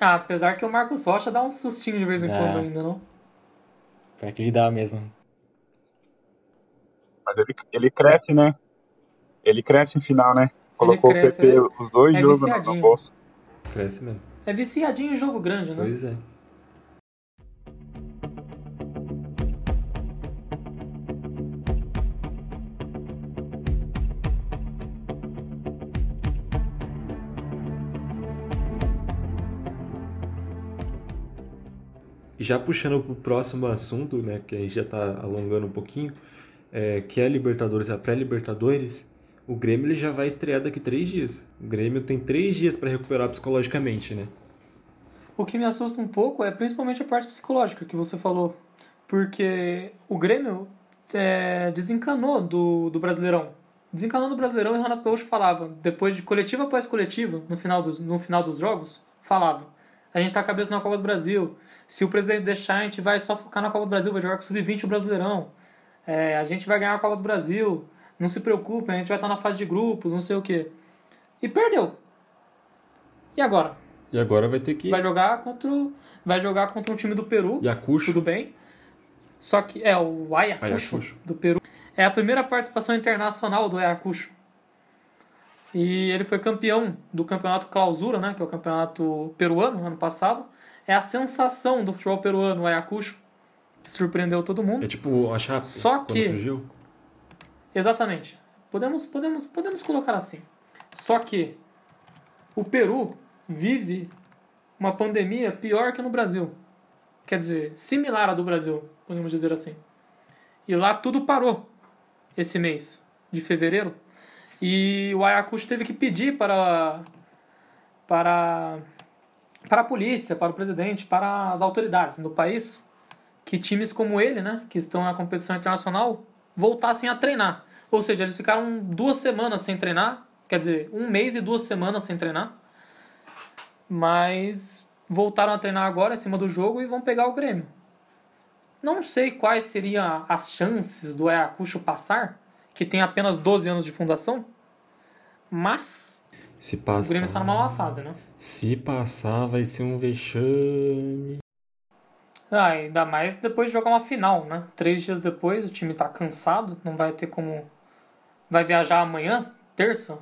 Ah, apesar que o Marcos Rocha dá um sustinho de vez em Dá. quando ainda, não? pra que ele dá mesmo. Mas ele, ele cresce, né? Ele cresce em final, né? Colocou cresce, o PP, é- os dois é jogos no- bolso. Cresce mesmo. É viciadinho em jogo grande, né? Pois é. Já puxando pro próximo assunto, né, que aí já tá alongando um pouquinho, é, que é a Libertadores, a pré-Libertadores, o Grêmio ele já vai estrear daqui três dias. O Grêmio tem três dias para recuperar psicologicamente, né? O que me assusta um pouco é principalmente a parte psicológica que você falou. Porque o Grêmio é, desencanou do, do Brasileirão. Desencanou do Brasileirão e o Renato Gaúcho falava, depois de coletiva após coletiva, no final dos, no final dos jogos, falava: a gente tá a cabeça na Copa do Brasil. Se o presidente deixar, a gente vai só focar na Copa do Brasil, vai jogar com o Sub-20 o Brasileirão. É, a gente vai ganhar a Copa do Brasil. Não se preocupem, a gente vai estar na fase de grupos, não sei o quê. E perdeu. E agora? E agora vai ter que vai jogar contra o, vai jogar contra um time do Peru. Yakucho. Tudo bem. Só que é o Ayacucho, Ayacucho. do Peru. É a primeira participação internacional do Ayacucho. E ele foi campeão do campeonato Clausura, né, que é o campeonato peruano ano passado. É a sensação do futebol peruano, o Ayacucho, que surpreendeu todo mundo. É tipo a Chape, Só que- surgiu. Exatamente. Podemos, podemos, podemos colocar assim. Só que o Peru vive uma pandemia pior que no Brasil. Quer dizer, similar à do Brasil, podemos dizer assim. E lá tudo parou esse mês de fevereiro. E o Ayacucho teve que pedir para para para a polícia, para o presidente, para as autoridades do país que times como ele, né, que estão na competição internacional, voltassem a treinar. Ou seja, eles ficaram duas semanas sem treinar, quer dizer, um mês e duas semanas sem treinar, mas voltaram a treinar agora em cima do jogo e vão pegar o Grêmio. Não sei quais seriam as chances do Ayacucho passar, que tem apenas 12 anos de fundação, mas Se o passar, Grêmio está numa má fase, né? se passar vai ser um vexame. Ah, ainda mais depois de jogar uma final, né? Três dias depois, o time tá cansado, não vai ter como. Vai viajar amanhã, terça.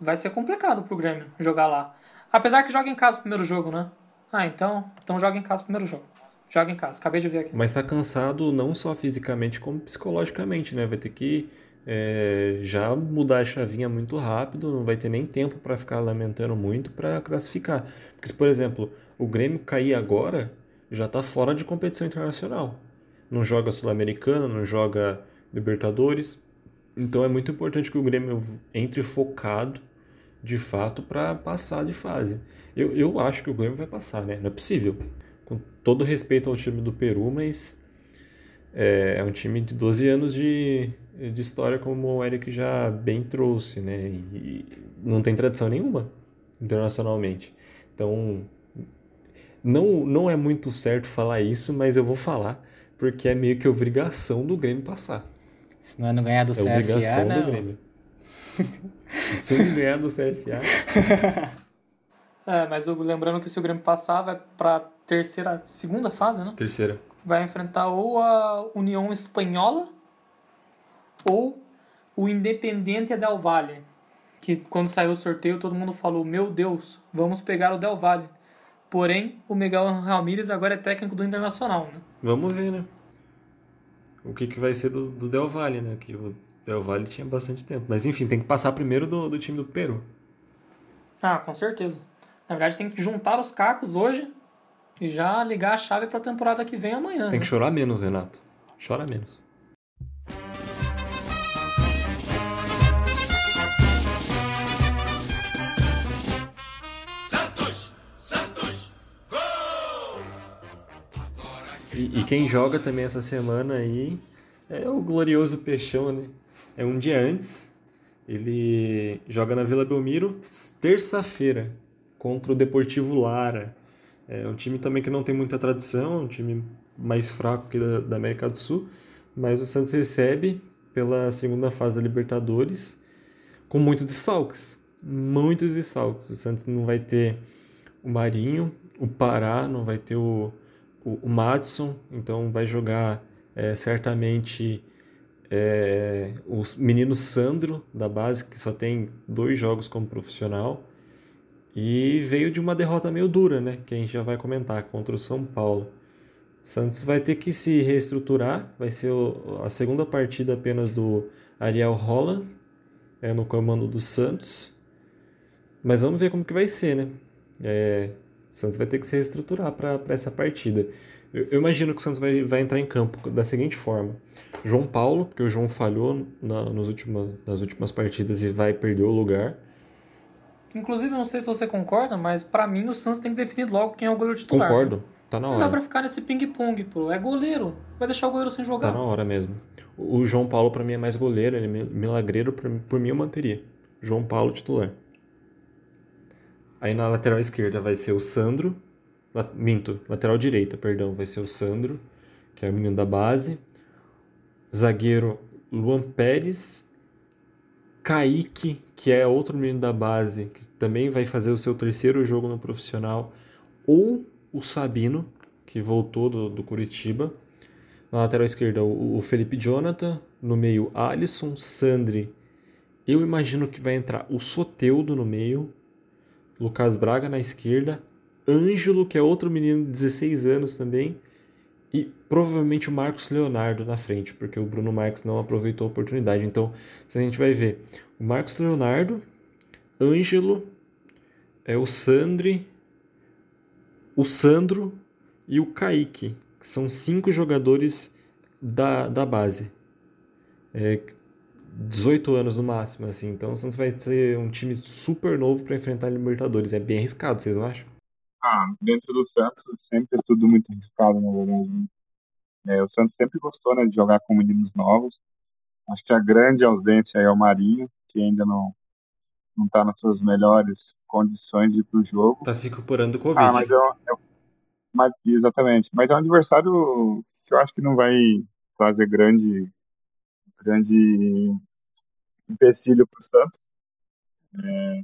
Vai ser complicado pro Grêmio jogar lá. Apesar que joga em casa o primeiro jogo, né? Ah, então. Então joga em casa o primeiro jogo. Joga em casa, acabei de ver aqui. Mas tá cansado não só fisicamente, como psicologicamente, né? Vai ter que é, já mudar a chavinha muito rápido, não vai ter nem tempo para ficar lamentando muito para classificar. Porque, por exemplo, o Grêmio cair agora, já tá fora de competição internacional. Não joga Sul-Americana, não joga Libertadores. Então é muito importante que o Grêmio entre focado, de fato, para passar de fase. Eu, eu acho que o Grêmio vai passar, né? Não é possível. Com todo respeito ao time do Peru, mas é, é um time de 12 anos de, de história, como o Eric já bem trouxe, né? E não tem tradição nenhuma internacionalmente. Então, não, não é muito certo falar isso, mas eu vou falar, porque é meio que obrigação do Grêmio passar. Se não é não ganhar do É CSA, obrigação não. do Grêmio. Se não ganhar do CSA, É, mas o- lembrando que se o Grêmio passar, vai pra terceira, segunda fase, né? terceira. Vai enfrentar ou a União Espanhola ou o Independiente Del Valle. Que quando saiu o sorteio, todo mundo falou: Meu Deus, vamos pegar o Del Valle. Porém, o Miguel Ramírez agora é técnico do Internacional, né? Vamos ver, né? O que, que vai ser do, do Del Valle, né? Que o Del Valle tinha bastante tempo. Mas enfim, tem que passar primeiro do, do time do Peru. Ah, com certeza. Na verdade, tem que juntar os cacos hoje e já ligar a chave pra temporada que vem amanhã. Tem né? que chorar menos, Renato. Chora menos. E, e quem joga também essa semana aí é o glorioso Peixão, né? É um dia antes. Ele joga na Vila Belmiro, terça-feira, contra o Deportivo Lara. É um time também que não tem muita tradição, um time mais fraco que da, da América do Sul. Mas o Santos recebe pela segunda fase da Libertadores com muitos desfalques. Muitos desfalques. O Santos não vai ter o Marinho, o Pará, não vai ter o, o, o Madison, então vai jogar é, certamente é, o menino Sandro, da base, que só tem dois jogos como profissional. E veio de uma derrota meio dura, né? Que a gente já vai comentar, contra o São Paulo. O Santos vai ter que se reestruturar, vai ser o- a segunda partida apenas do Ariel Holland, é, no comando do Santos. Mas vamos ver como que vai ser, né? É, o Santos vai ter que se reestruturar para essa partida. Eu, eu imagino que o Santos vai, vai entrar em campo da seguinte forma: João Paulo, porque o João falhou na, nos última, nas últimas partidas e vai perder o lugar. Inclusive, eu não sei se você concorda, mas pra mim o Santos tem que definir logo quem é o goleiro titular. Concordo, tá na Não dá pra hora. ficar nesse ping-pong, pô. É goleiro. Vai deixar o goleiro sem jogar. Tá na hora mesmo. O João Paulo, para mim, é mais goleiro, ele é mi- milagreiro, por, por mim eu manteria. João Paulo titular. Aí na lateral esquerda vai ser o Sandro. la- minto, lateral direita, perdão, vai ser o Sandro, que é o menino da base. Zagueiro Luan Pérez. Kaique, que é outro menino da base, que também vai fazer o seu terceiro jogo no profissional. Ou o Sabino, que voltou do, do Curitiba. Na lateral esquerda, o, o Felipe Jonathan. No meio, Alisson, Sandri. Eu imagino que vai entrar o Soteudo no meio. Lucas Braga na esquerda. Ângelo, que é outro menino de 16 anos também. E provavelmente o Marcos Leonardo na frente, porque o Bruno Marques não aproveitou a oportunidade. Então, a gente vai ver o Marcos Leonardo, Ângelo, é o Sandri, o Sandro e o Kaique, que são cinco jogadores da, da base. É, 18 anos no máximo, assim. Então o Santos vai ser um time super novo para enfrentar a Libertadores. É bem arriscado, vocês não acham? Ah, dentro do Santos sempre é tudo muito arriscado, na verdade. né? É, o Santos sempre gostou, né, de jogar com meninos novos. Acho que a grande ausência é o Marinho, que ainda não não está nas suas melhores condições de ir pro jogo. Tá se recuperando do Covid. Ah, mas é, um- é mas exatamente. Mas é um adversário que eu acho que não vai trazer grande, grande empecilho para o Santos. É,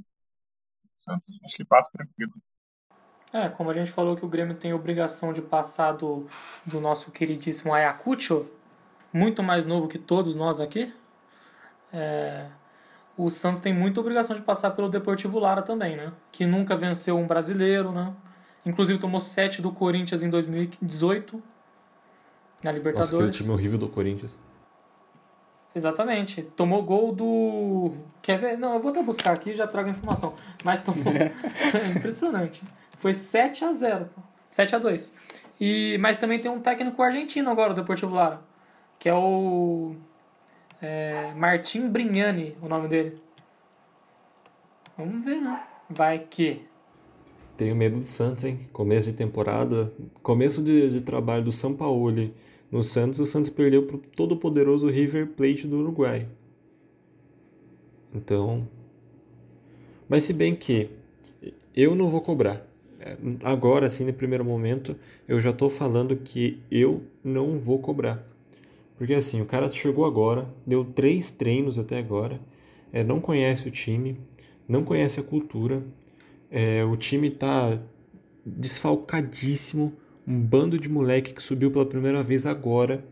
Santos acho que passa tranquilo. É, como a gente falou que o Grêmio tem obrigação de passar do, do nosso queridíssimo Ayacucho, muito mais novo que todos nós aqui, é, o Santos tem muita obrigação de passar pelo Deportivo Lara também, né? Que nunca venceu um brasileiro, né? Inclusive tomou 7 do Corinthians em 2018 na Libertadores. Nossa, aquele time horrível do Corinthians. Exatamente. Tomou gol do. Quer ver? Não, eu vou até buscar aqui e já trago a informação. Mas tomou. Impressionante. Foi 7 a 0 pô. 7 a 2 e Mas também tem um técnico argentino agora, o Deportivo Lara. Que é o. É, Martim Brignani, o nome dele. Vamos ver, né? Vai que. Tenho medo do Santos, hein? Começo de temporada, começo de, de trabalho do São Paulo no Santos, o Santos perdeu para o todo-poderoso River Plate do Uruguai. Então. Mas se bem que eu não vou cobrar. Agora, assim, no primeiro momento, eu já estou falando que eu não vou cobrar. Porque assim, o cara chegou agora, deu três treinos até agora, é, não conhece o time, não conhece a cultura, é, o time está desfalcadíssimo, um bando de moleque que subiu pela primeira vez agora.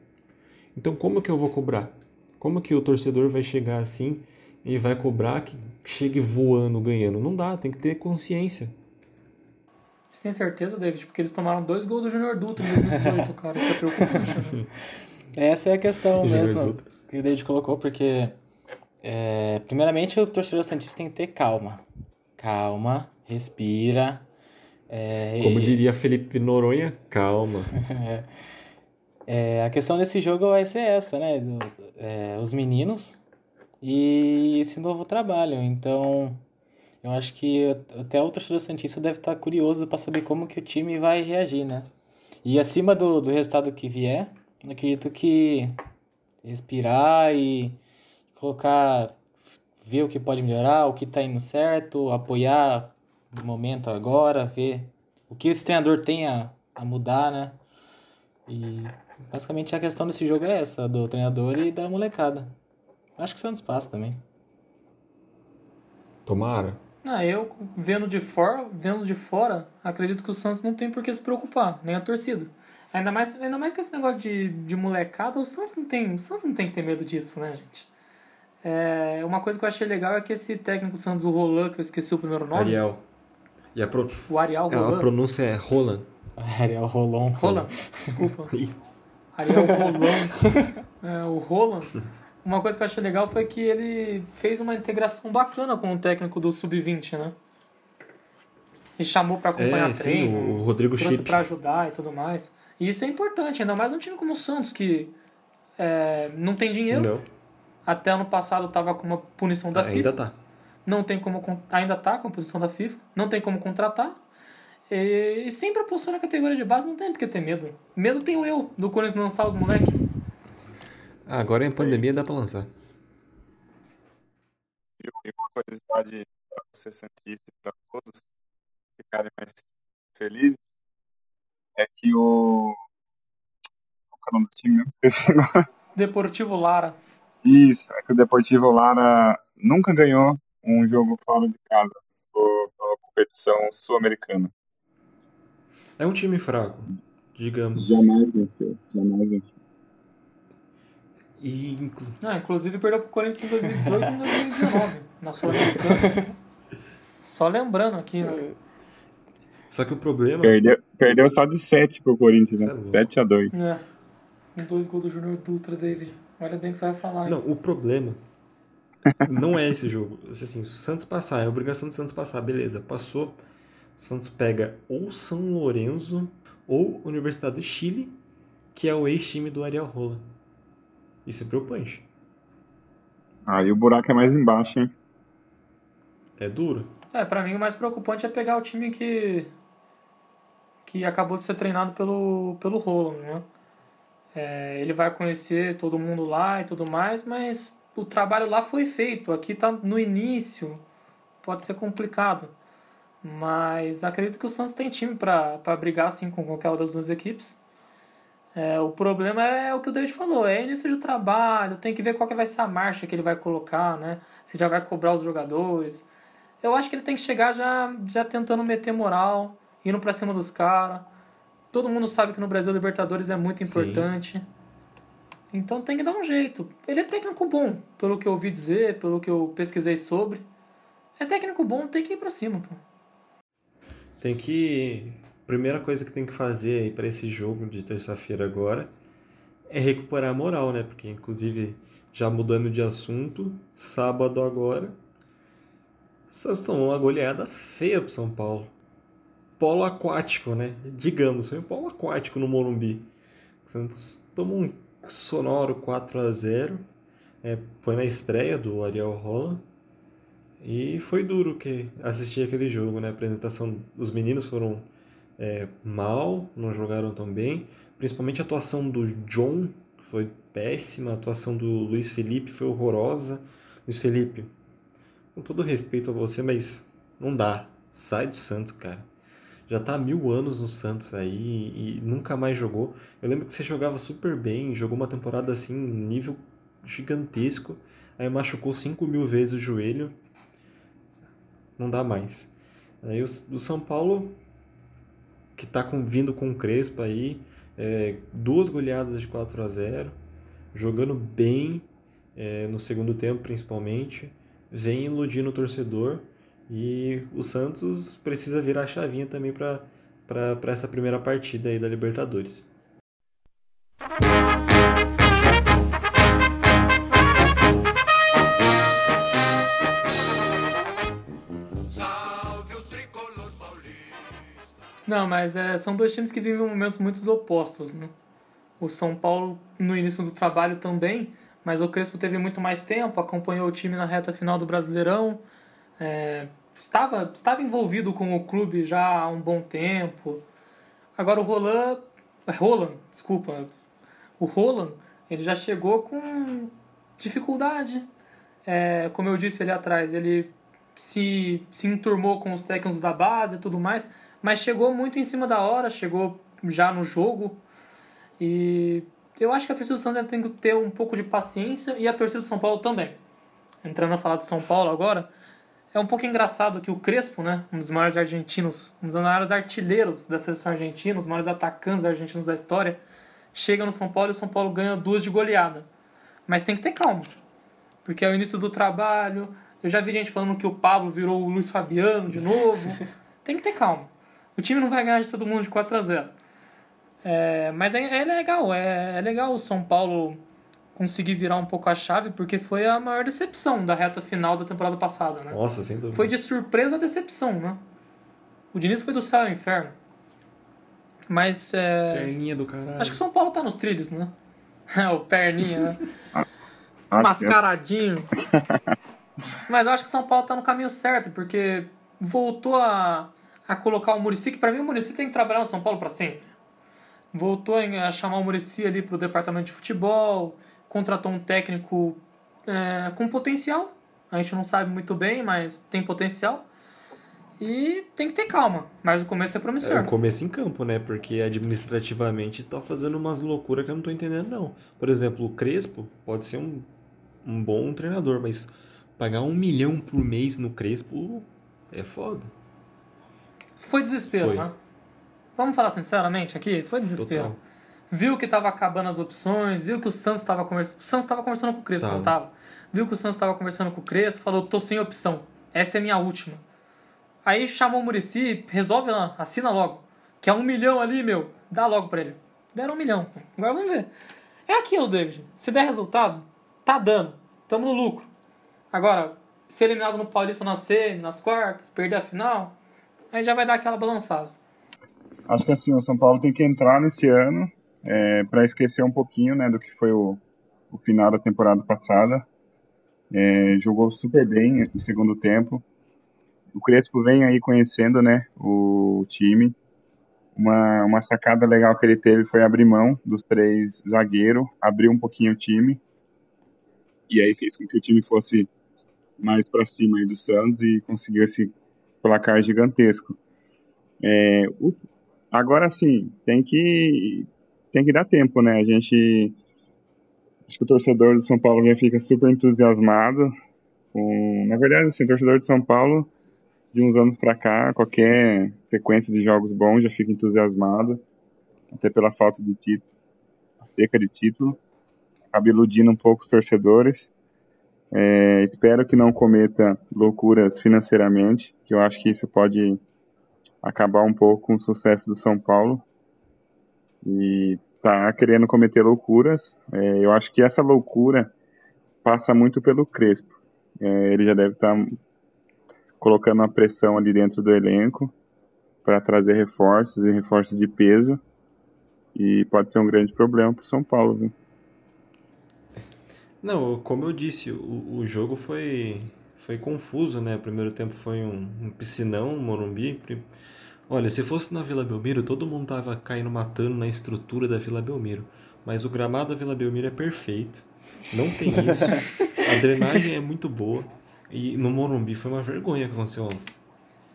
Então como que eu vou cobrar? Como que o torcedor vai chegar assim e vai cobrar que chegue voando, ganhando? Não dá, tem que ter consciência. Você tem certeza, David? Porque eles tomaram dois gols do Junior Dutra em 2018, cara. Isso é preocupante. Né? Essa é a questão mesmo que o David colocou, porque é, primeiramente o torcedor Santista tem que ter calma. Calma, respira. É, Como e... diria Felipe Noronha, calma. é, a questão desse jogo vai ser essa, né? É, os meninos e esse novo trabalho. Então, eu acho que até o torcedor Santista deve estar curioso para saber como que o time vai reagir, né? E acima do, do resultado que vier, acredito que respirar e colocar, ver o que pode melhorar, o que está indo certo, apoiar no momento agora, ver o que esse treinador tem a, a mudar, né? E basicamente a questão desse jogo é essa, do treinador e da molecada. Acho que o Santos passa também. Tomara. Ah, eu vendo de fora, vendo de fora, acredito que o Santos não tem por que se preocupar, nem a torcida. Ainda mais, ainda mais com esse negócio de, de molecada, o Santos não tem, o Santos não tem que ter medo disso, né, gente? É, uma coisa que eu achei legal é que esse técnico do Santos, o Roland, que eu esqueci o primeiro nome. Ariel. E a pro... O Ariel Roland. A pronúncia é Roland. Ariel Roland. Roland, desculpa. Ariel Roland. É, o Roland. Uma coisa que eu achei legal foi que ele fez uma integração bacana com o técnico do Sub-20, né? E chamou para acompanhar é, treino. Sim, o Rodrigo trouxe para ajudar e tudo mais. E isso é importante, ainda mais um time como o Santos, que é, não tem dinheiro. Não. Até ano passado estava com uma punição da ainda FIFA. Ainda tá. Não tem como. Ainda tá com a punição da FIFA. Não tem como contratar. E, e sempre apostou na categoria de base, não tem porque ter medo. Medo tenho eu do Corinthians lançar os moleques. Ah, agora em pandemia dá pra lançar. E uma curiosidade para você, Santista, e para todos ficarem mais felizes, é que o. Qual é o nome do time mesmo? Esqueci agora. Deportivo Lara. Isso, é que o Deportivo Lara nunca ganhou um jogo fora de casa pela competição sul-americana. É um time fraco, digamos. Jamais venceu, jamais venceu. E, inclu... ah, inclusive perdeu pro Corinthians em 2018 e em 2019, na Sul-Americana. Só lembrando aqui, né? Só que o problema. Perdeu, perdeu só de 7 pro Corinthians, né? 7 a 2 É. Um dois gols do Júnior Dutra, David. Olha bem o que você vai falar. Hein? Não, o problema não é esse jogo. Assim, se o Santos passar, é a obrigação do Santos passar, beleza, passou. O Santos pega ou São Lourenço ou Universidade do Chile, que é o ex-time do Ariel Rola. Isso é preocupante. Aí o buraco é mais embaixo, hein? É duro. É, pra mim o mais preocupante é pegar o time que que acabou de ser treinado pelo, pelo Roland, né? É, ele vai conhecer todo mundo lá e tudo mais, mas o trabalho lá foi feito. Aqui tá no início, pode ser complicado. Mas acredito que o Santos tem time para brigar assim com qualquer uma das duas equipes. É, o problema é o que o David falou, é início de trabalho, tem que ver qual que vai ser a marcha que ele vai colocar, né? Se já vai cobrar os jogadores. Eu acho que ele tem que chegar já, já tentando meter moral, indo pra cima dos caras. Todo mundo sabe que no Brasil Libertadores é muito importante. Então tem que dar um jeito. Ele é técnico bom, pelo que eu ouvi dizer, pelo que eu pesquisei sobre. É técnico bom, tem que ir pra cima, pô. Tem que. Primeira coisa que tem que fazer aí para esse jogo de terça-feira agora é recuperar a moral, né? Porque, inclusive, já mudando de assunto, sábado agora, são uma goleada feia pro São Paulo. Polo aquático, né? Digamos, foi um polo aquático no Morumbi. O Santos tomou um sonoro 4 a 0 é, Foi na estreia do Ariel Roland. E foi duro que assistir aquele jogo, né? A apresentação, os meninos foram é, mal, não jogaram tão bem. Principalmente a atuação do John foi péssima, a atuação do Luiz Felipe foi horrorosa. Luiz Felipe, com todo respeito a você, mas não dá. Sai do Santos, cara. Já tá há mil anos no Santos aí e nunca mais jogou. Eu lembro que você jogava super bem, jogou uma temporada assim, nível gigantesco. Aí machucou 5 mil vezes o joelho não dá mais. Aí o, o São Paulo, que está com, vindo com o Crespo aí, é, duas goleadas de 4 a 0 jogando bem é, no segundo tempo principalmente, vem iludindo o torcedor e o Santos precisa virar a chavinha também para essa primeira partida aí da Libertadores. Não, mas é, são dois times que vivem momentos muito opostos, né? O São Paulo no início do trabalho também, mas o Crespo teve muito mais tempo, acompanhou o time na reta final do Brasileirão, é, estava, estava envolvido com o clube já há um bom tempo. Agora o Roland, é, Roland, desculpa, o Roland, ele já chegou com dificuldade. É, como eu disse ali atrás, ele se, se enturmou com os técnicos da base e tudo mais, mas chegou muito em cima da hora, chegou já no jogo. E eu acho que a torcida do Santos tem que ter um pouco de paciência e a torcida do São Paulo também. Entrando a falar do São Paulo agora, é um pouco engraçado que o Crespo, né, um dos maiores argentinos, um dos maiores artilheiros da seleção argentina, os maiores atacantes argentinos da história, chega no São Paulo e o São Paulo ganha duas de goleada. Mas tem que ter calma, porque é o início do trabalho. Eu já vi gente falando que o Pablo virou o Luiz Fabiano de novo. tem que ter calma. O time não vai ganhar de todo mundo de 4 a 0 é, Mas é, é legal, é, é legal o São Paulo conseguir virar um pouco a chave, porque foi a maior decepção da reta final da temporada passada, né? Nossa, sem dúvida. Foi de surpresa a decepção, né? O Diniz foi do céu ao inferno. Mas é. Perninha do caralho. Acho que o São Paulo tá nos trilhos, né? o perninha, né? Mascaradinho. Mas eu acho que o São Paulo tá no caminho certo, porque voltou a, a colocar o Murici, que pra mim o Murici tem que trabalhar no São Paulo para sempre. Voltou a chamar o Murici ali pro departamento de futebol, contratou um técnico é, com potencial. A gente não sabe muito bem, mas tem potencial. E tem que ter calma. Mas o começo é promissor. É o começo em campo, né? Porque administrativamente tá fazendo umas loucuras que eu não tô entendendo, não. Por exemplo, o Crespo pode ser um, um bom treinador, mas pagar um milhão por mês no Crespo é foda. Foi desespero, Foi. né? Vamos falar sinceramente aqui? Foi desespero. Total. Viu que tava acabando as opções, viu que o Santos estava conversando. O Santos estava conversando com o Crespo, Tava. não tava? Viu que o Santos estava conversando com o Crespo, falou: tô sem opção. Essa é a minha última. Aí chamou o Murici, resolve lá, assina logo. Que é um milhão ali, meu. Dá logo pra ele. Deram um milhão. Agora vamos ver. É aquilo, David. Se der resultado, tá dando. Tamo no lucro. Agora, ser eliminado no Paulista na semi, nas quartas, perder a final, aí já vai dar aquela balançada. Acho que assim, o São Paulo tem que entrar nesse ano é, para esquecer um pouquinho né, do que foi o, o final da temporada passada. É, jogou super bem no segundo tempo. O Crespo vem aí conhecendo né, o time. Uma, uma sacada legal que ele teve foi abrir mão dos três zagueiros, abrir um pouquinho o time. E aí fez com que o time fosse mais para cima aí do Santos e conseguiu esse placar gigantesco. É, os- agora sim, tem que tem que dar tempo, né? A gente. Acho que o torcedor do São Paulo já fica super entusiasmado. Com... Na verdade, assim, o torcedor de São Paulo, de uns anos para cá, qualquer sequência de jogos bons já fica entusiasmado. Até pela falta de título, a seca de título. Acaba iludindo um pouco os torcedores. É, espero que não cometa loucuras financeiramente, que eu acho que isso pode acabar um pouco com o sucesso do São Paulo. E tá querendo cometer loucuras. É, eu acho que essa loucura passa muito pelo Crespo. É, ele já deve estar tá colocando uma pressão ali dentro do elenco para trazer reforços e reforços de peso. E pode ser um grande problema para o São Paulo. Viu? Não, como eu disse, o, o jogo foi, foi confuso, né? O primeiro tempo foi um, um piscinão, um Morumbi. Olha, se fosse na Vila Belmiro, todo mundo tava caindo matando na estrutura da Vila Belmiro. Mas o gramado da Vila Belmiro é perfeito. Não tem isso. A drenagem é muito boa. E no Morumbi foi uma vergonha que aconteceu ontem.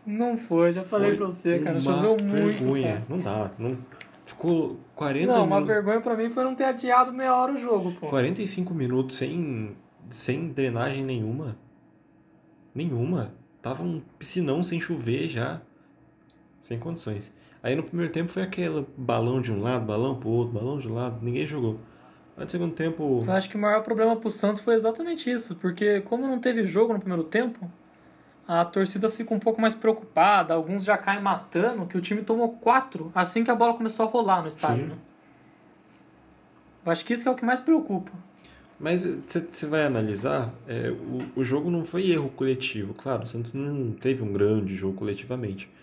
Não foi, já falei pra você, cara. Choveu muito. Vergonha. Cara. Não dá. Não... Ficou 40 Não, uma vergonha pra mim foi não ter adiado meia hora o jogo, pô. 45 minutos sem, sem drenagem nenhuma. Nenhuma. Tava um piscinão sem chover já. Sem condições. Aí no primeiro tempo foi aquele balão de um lado, balão pro outro, balão de um lado, ninguém jogou. Aí no segundo tempo. Eu acho que o maior problema pro Santos foi exatamente isso, porque como não teve jogo no primeiro tempo, a torcida fica um pouco mais preocupada, alguns já caem matando, que o time tomou quatro assim que a bola começou a rolar no estádio, né? Eu acho que isso que é o que mais preocupa. Mas você vai analisar, é, o, o jogo não foi erro coletivo. Claro, o Santos não teve um grande jogo coletivamente.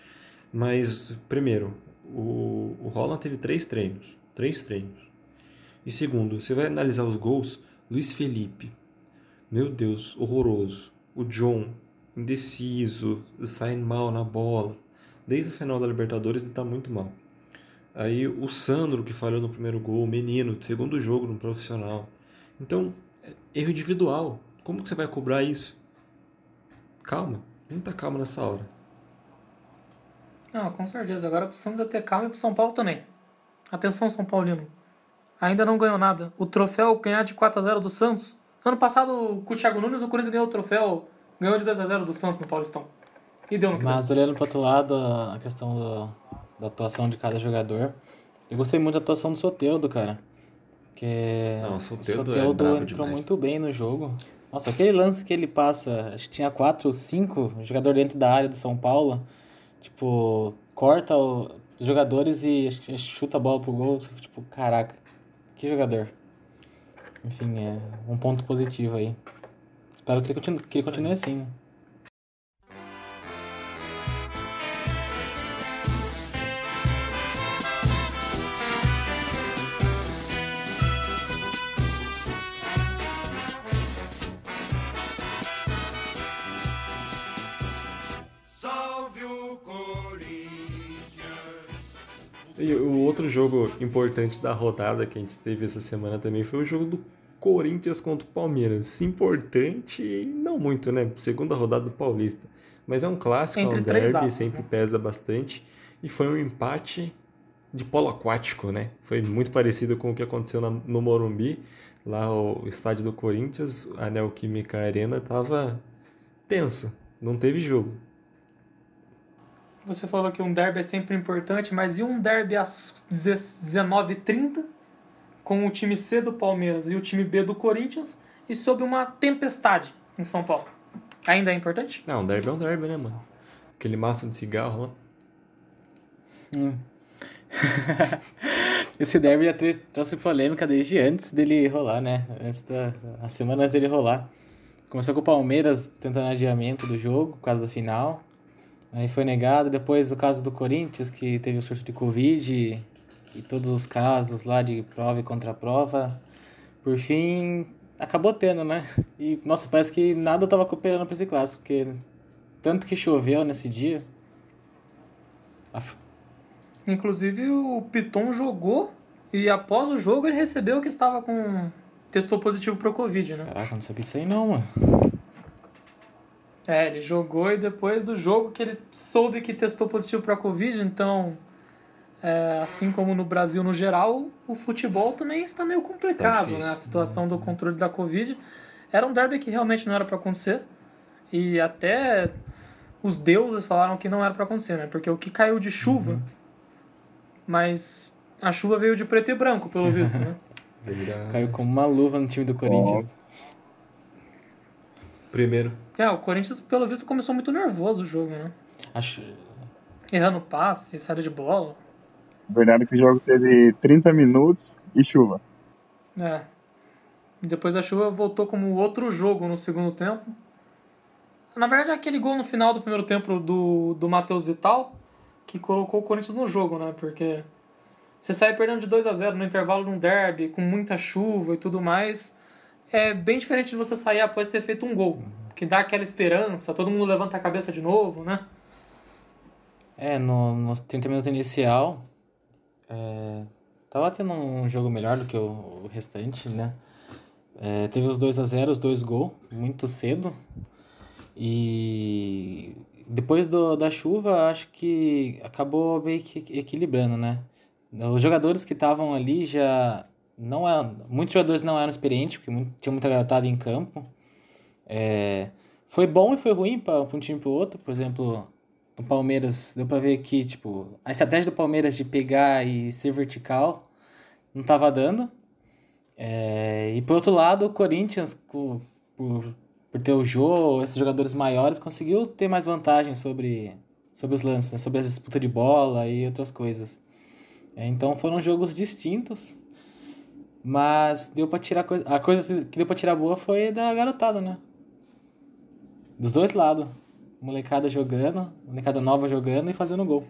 Mas, primeiro, o, o Holland teve três treinos. Três treinos. E segundo, você vai analisar os gols, Luiz Felipe. Meu Deus, horroroso. O John, indeciso, sai mal na bola. Desde o final da Libertadores ele está muito mal. Aí o Sandro, que falhou no primeiro gol, menino, segundo jogo no profissional. Então, é erro individual. Como que você vai cobrar isso? Calma, muita calma nessa hora. Não, com certeza. Agora pro Santos é ter calma e pro São Paulo também. Atenção, São Paulino. Ainda não ganhou nada. O troféu ganhar de 4x0 do Santos. Ano passado, com o Thiago Nunes, o Corinthians ganhou o troféu, ganhou de 2x0 do Santos no Paulistão. E deu no que Mas olhando pro outro lado, a questão do, da atuação de cada jogador, eu gostei muito da atuação do Soteldo, cara. Que Não, o Soteldo é Soteldo brabo entrou demais. muito bem no jogo. Nossa, aquele lance que ele passa, acho que tinha quatro ou cinco jogador dentro da área do São Paulo. Tipo, corta o- os jogadores e chuta a bola pro gol. Tipo, caraca, que jogador. Enfim, é um ponto positivo aí. Espero que ele continue, que ele continue assim, né? E o outro jogo importante da rodada que a gente teve essa semana também foi o jogo do Corinthians contra o Palmeiras. Importante, não muito, né? Segunda rodada do Paulista. Mas é um clássico, é Entre um três derby, aspas, sempre né? pesa bastante. E foi um empate de polo aquático, né? Foi muito parecido com o que aconteceu na- no Morumbi. Lá o estádio do Corinthians, a Neoquímica Arena, tava tenso. Não teve jogo. Você falou que um derby é sempre importante, mas e um derby às 19h30 com o time C do Palmeiras e o time B do Corinthians e sob uma tempestade em São Paulo? Ainda é importante? Não, um derby é um derby, né, mano? Aquele maço de cigarro lá. Esse derby já trouxe polêmica desde antes dele rolar, né? Antes da as semanas dele rolar. Começou com o Palmeiras tentando adiamento do jogo por causa da final. Aí foi negado. Depois o caso do Corinthians, que teve o surto de Covid e, e todos os casos lá de prova e contraprova. Por fim, acabou tendo, né? E, nossa, parece que nada tava cooperando pra esse clássico, porque tanto que choveu nesse dia. A f- Inclusive o Piton jogou e após o jogo ele recebeu que estava com. testou positivo pro Covid, né? Caraca, não sabia disso aí não, mano. É, ele jogou e depois do jogo que ele soube que testou positivo pra Covid, então É, assim como no Brasil no geral, o futebol também está meio complicado, Tá difícil. né? A situação do controle da Covid. Era um derby que realmente não era para acontecer. E até os deuses falaram que não era para acontecer, né? Porque o que caiu de chuva, mas a chuva veio de preto e branco, pelo visto, né? Caiu como uma luva no time do Corinthians. Primeiro. É, o Corinthians, pelo visto, começou muito nervoso o jogo, né? Acho... Errando passe, saída de bola. Verdade é que o jogo teve 30 minutos e chuva. É. Depois da chuva voltou como outro jogo no segundo tempo. Na verdade, aquele gol no final do primeiro tempo do, do Matheus Vital que colocou o Corinthians no jogo, né? Porque você sai perdendo de 2 a 0 no intervalo de um derby, com muita chuva e tudo mais. É bem diferente de você sair após ter feito um gol. Que dá aquela esperança, todo mundo levanta a cabeça de novo, né? É, no, nos 30 minutos inicial, é, tava tendo um jogo melhor do que o, o restante, né? É, teve os 2 a 0 os dois gols, muito cedo. E depois do, da chuva, acho que acabou meio que equilibrando, né? Os jogadores que estavam ali já não eram, muitos jogadores não eram experientes, porque tinha muita garotada em campo. É, foi bom e foi ruim para um time para o outro. Por exemplo, no Palmeiras, deu para ver que tipo, a estratégia do Palmeiras de pegar e ser vertical não estava dando. É, e por outro lado, o Corinthians, co- por, por ter o Jô, esses jogadores maiores, conseguiu ter mais vantagem sobre, sobre os lances, né? sobre as disputas de bola e outras coisas. É, então foram jogos distintos, mas deu para tirar coisa. A coisa que deu para tirar boa foi da garotada, né? Dos dois lados. Molecada jogando, molecada nova jogando e fazendo gol.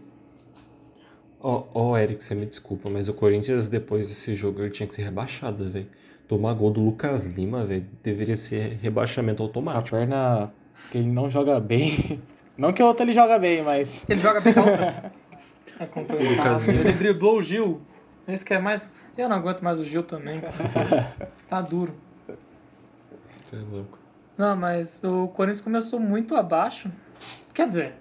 Ó, ó, Eric, você me desculpa, mas o Corinthians, depois desse jogo, ele tinha que ser rebaixado, velho. Tomar gol do Lucas Lima, velho, deveria ser rebaixamento A automático. perna que ele não joga bem. Não que o outro ele joga bem, mas. Ele joga bem contra. É complicado. Lucas Lima. Ele driblou o Gil. Esse que é mais. Eu não aguento mais o Gil também, cara. Tá duro. Você é louco. Não, mas o Corinthians começou muito abaixo. Quer dizer,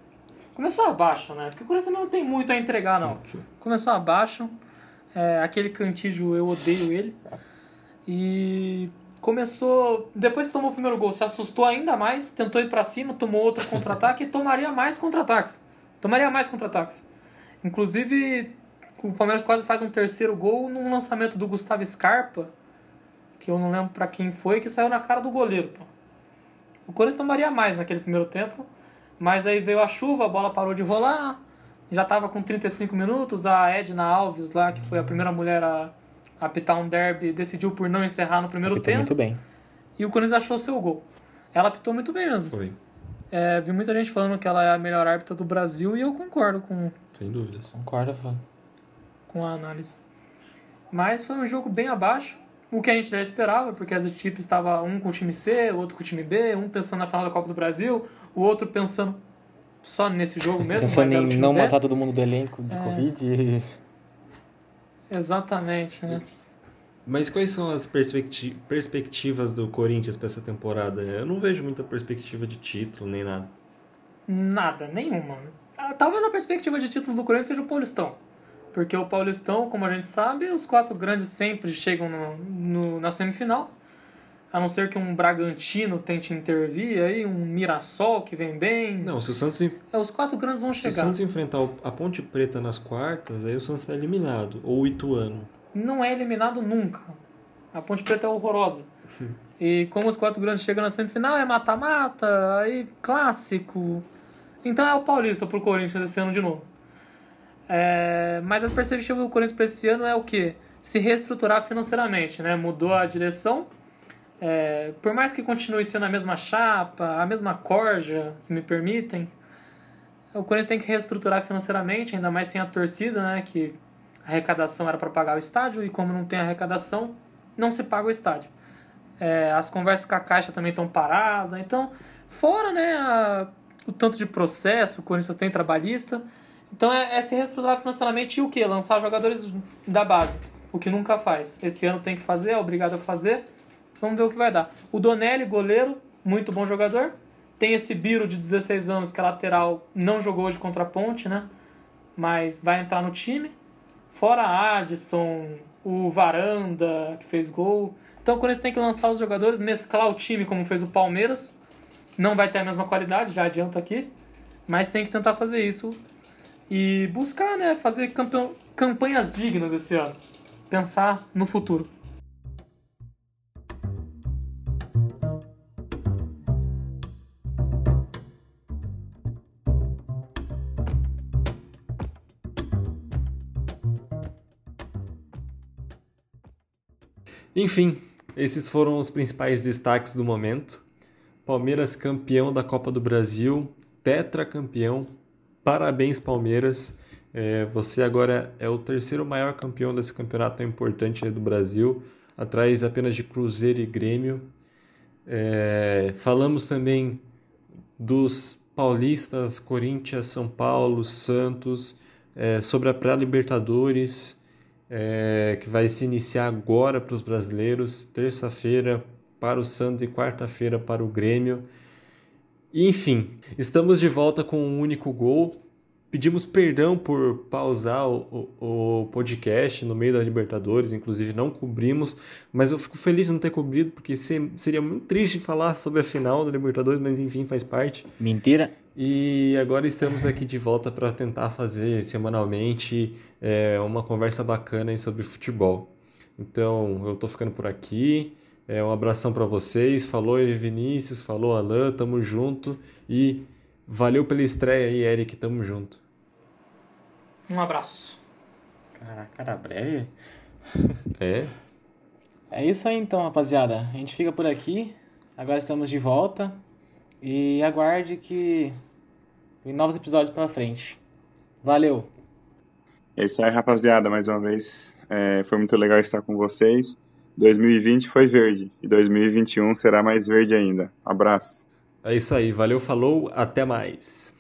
começou abaixo, né? Porque o Corinthians também não tem muito a entregar, não. Começou abaixo. É, aquele cantígio, eu odeio ele. E começou. Depois que tomou o primeiro gol, se assustou ainda mais, tentou ir pra cima, tomou outro contra-ataque e tomaria mais contra-ataques. Tomaria mais contra-ataques. Inclusive, o Palmeiras quase faz um terceiro gol num lançamento do Gustavo Scarpa, que eu não lembro pra quem foi, que saiu na cara do goleiro. Pô. O Corinthians tomaria mais naquele primeiro tempo, mas aí veio a chuva, a bola parou de rolar, já estava com 35 minutos, a Edna Alves lá, que foi a primeira mulher a apitar um derby, decidiu por não encerrar no primeiro Apitou tempo, muito bem. e o Corinthians achou seu gol. Ela apitou muito bem mesmo. Foi, É, vi muita gente falando que ela é a melhor árbitra do Brasil e eu concordo com, sem dúvidas. Concorda, Fã? Com a análise. Mas foi um jogo bem abaixo, o que a gente já esperava, porque as equipes estavam um com o time C, o outro com o time B, um pensando na final da Copa do Brasil, o outro pensando só nesse jogo mesmo. Pensando em não B. matar todo mundo do elenco de É. Covid. e- Exatamente, né? Mas quais são as perspecti- perspectivas do Corinthians para essa temporada? Eu não vejo muita perspectiva de título nem nada. Nada, nenhuma. Ah, Talvez a perspectiva de título do Corinthians seja o Paulistão. Porque o Paulistão, como a gente sabe, os quatro grandes sempre chegam no, no- na semifinal. A não ser que um Bragantino tente intervir aí, um Mirassol que vem bem. Não, se o Santos, É, os quatro grandes vão se o chegar. Santos enfrentar a Ponte Preta nas quartas, aí o Santos está eliminado. Ou o Ituano. Não é eliminado nunca. A Ponte Preta é horrorosa. E como os quatro grandes chegam na semifinal, é mata-mata, aí clássico. Então é o Paulista pro Corinthians esse ano de novo. É, mas a perspectiva do Corinthians para esse ano é o quê? Se reestruturar financeiramente, né? Mudou a direção. É, por mais que continue sendo a mesma chapa, a mesma corja, se me permitem, o Corinthians tem que reestruturar financeiramente, ainda mais sem a torcida, né? Que a arrecadação era para pagar o estádio e como não tem arrecadação, não se paga o estádio. É, as conversas com a Caixa também estão paradas. Então, fora né, a- o tanto de processo, o Corinthians tem trabalhista. Então é, é se reestruturar financeiramente e o que? Lançar jogadores da base. O que nunca faz. Esse ano tem que fazer, é obrigado a fazer. Vamos ver o que vai dar. O Donelli, goleiro, muito bom jogador. Tem esse Biro de 16 anos, que é lateral, não jogou hoje contra a Ponte, né? Mas vai entrar no time. Fora Adson, o Varanda, que fez gol. Então, quando eles têm que lançar os jogadores, mesclar o time como fez o Palmeiras, não vai ter a mesma qualidade, já adianto aqui, mas tem que tentar fazer isso e buscar, né, fazer campanhas dignas esse ano. Pensar no futuro. Enfim, esses foram os principais destaques do momento. Palmeiras campeão da Copa do Brasil, tetracampeão. Parabéns, Palmeiras. É, você agora é o terceiro maior campeão desse campeonato importante do Brasil, atrás apenas de Cruzeiro e Grêmio. É, falamos também dos paulistas, Corinthians, São Paulo, Santos, é, sobre a pré-Libertadores é, que vai se iniciar agora para os brasileiros, terça-feira para o Santos e quarta-feira para o Grêmio. Enfim, estamos de volta com um único gol. Pedimos perdão por pausar o, o, o, podcast no meio da Libertadores, inclusive não cobrimos, mas eu fico feliz de não ter cobrido, porque seria muito triste falar sobre a final da Libertadores, mas enfim, faz parte. Mentira. E agora estamos aqui de volta para tentar fazer semanalmente é, uma conversa bacana sobre futebol. Então, eu tô ficando por aqui. É, um abração para vocês. Falou aí, Vinícius. Falou, Alan. Tamo junto. E valeu pela estreia aí, Eric. Tamo junto. Um abraço. Caraca, cara breve. É? É isso aí então, rapaziada. A gente fica por aqui. Agora estamos de volta. E aguarde que em novos episódios pela frente. Valeu! É isso aí, rapaziada. Mais uma vez, é, foi muito legal estar com vocês. 2020 foi verde e 2021 será mais verde ainda. Abraço. É isso aí. Valeu, falou. Até mais.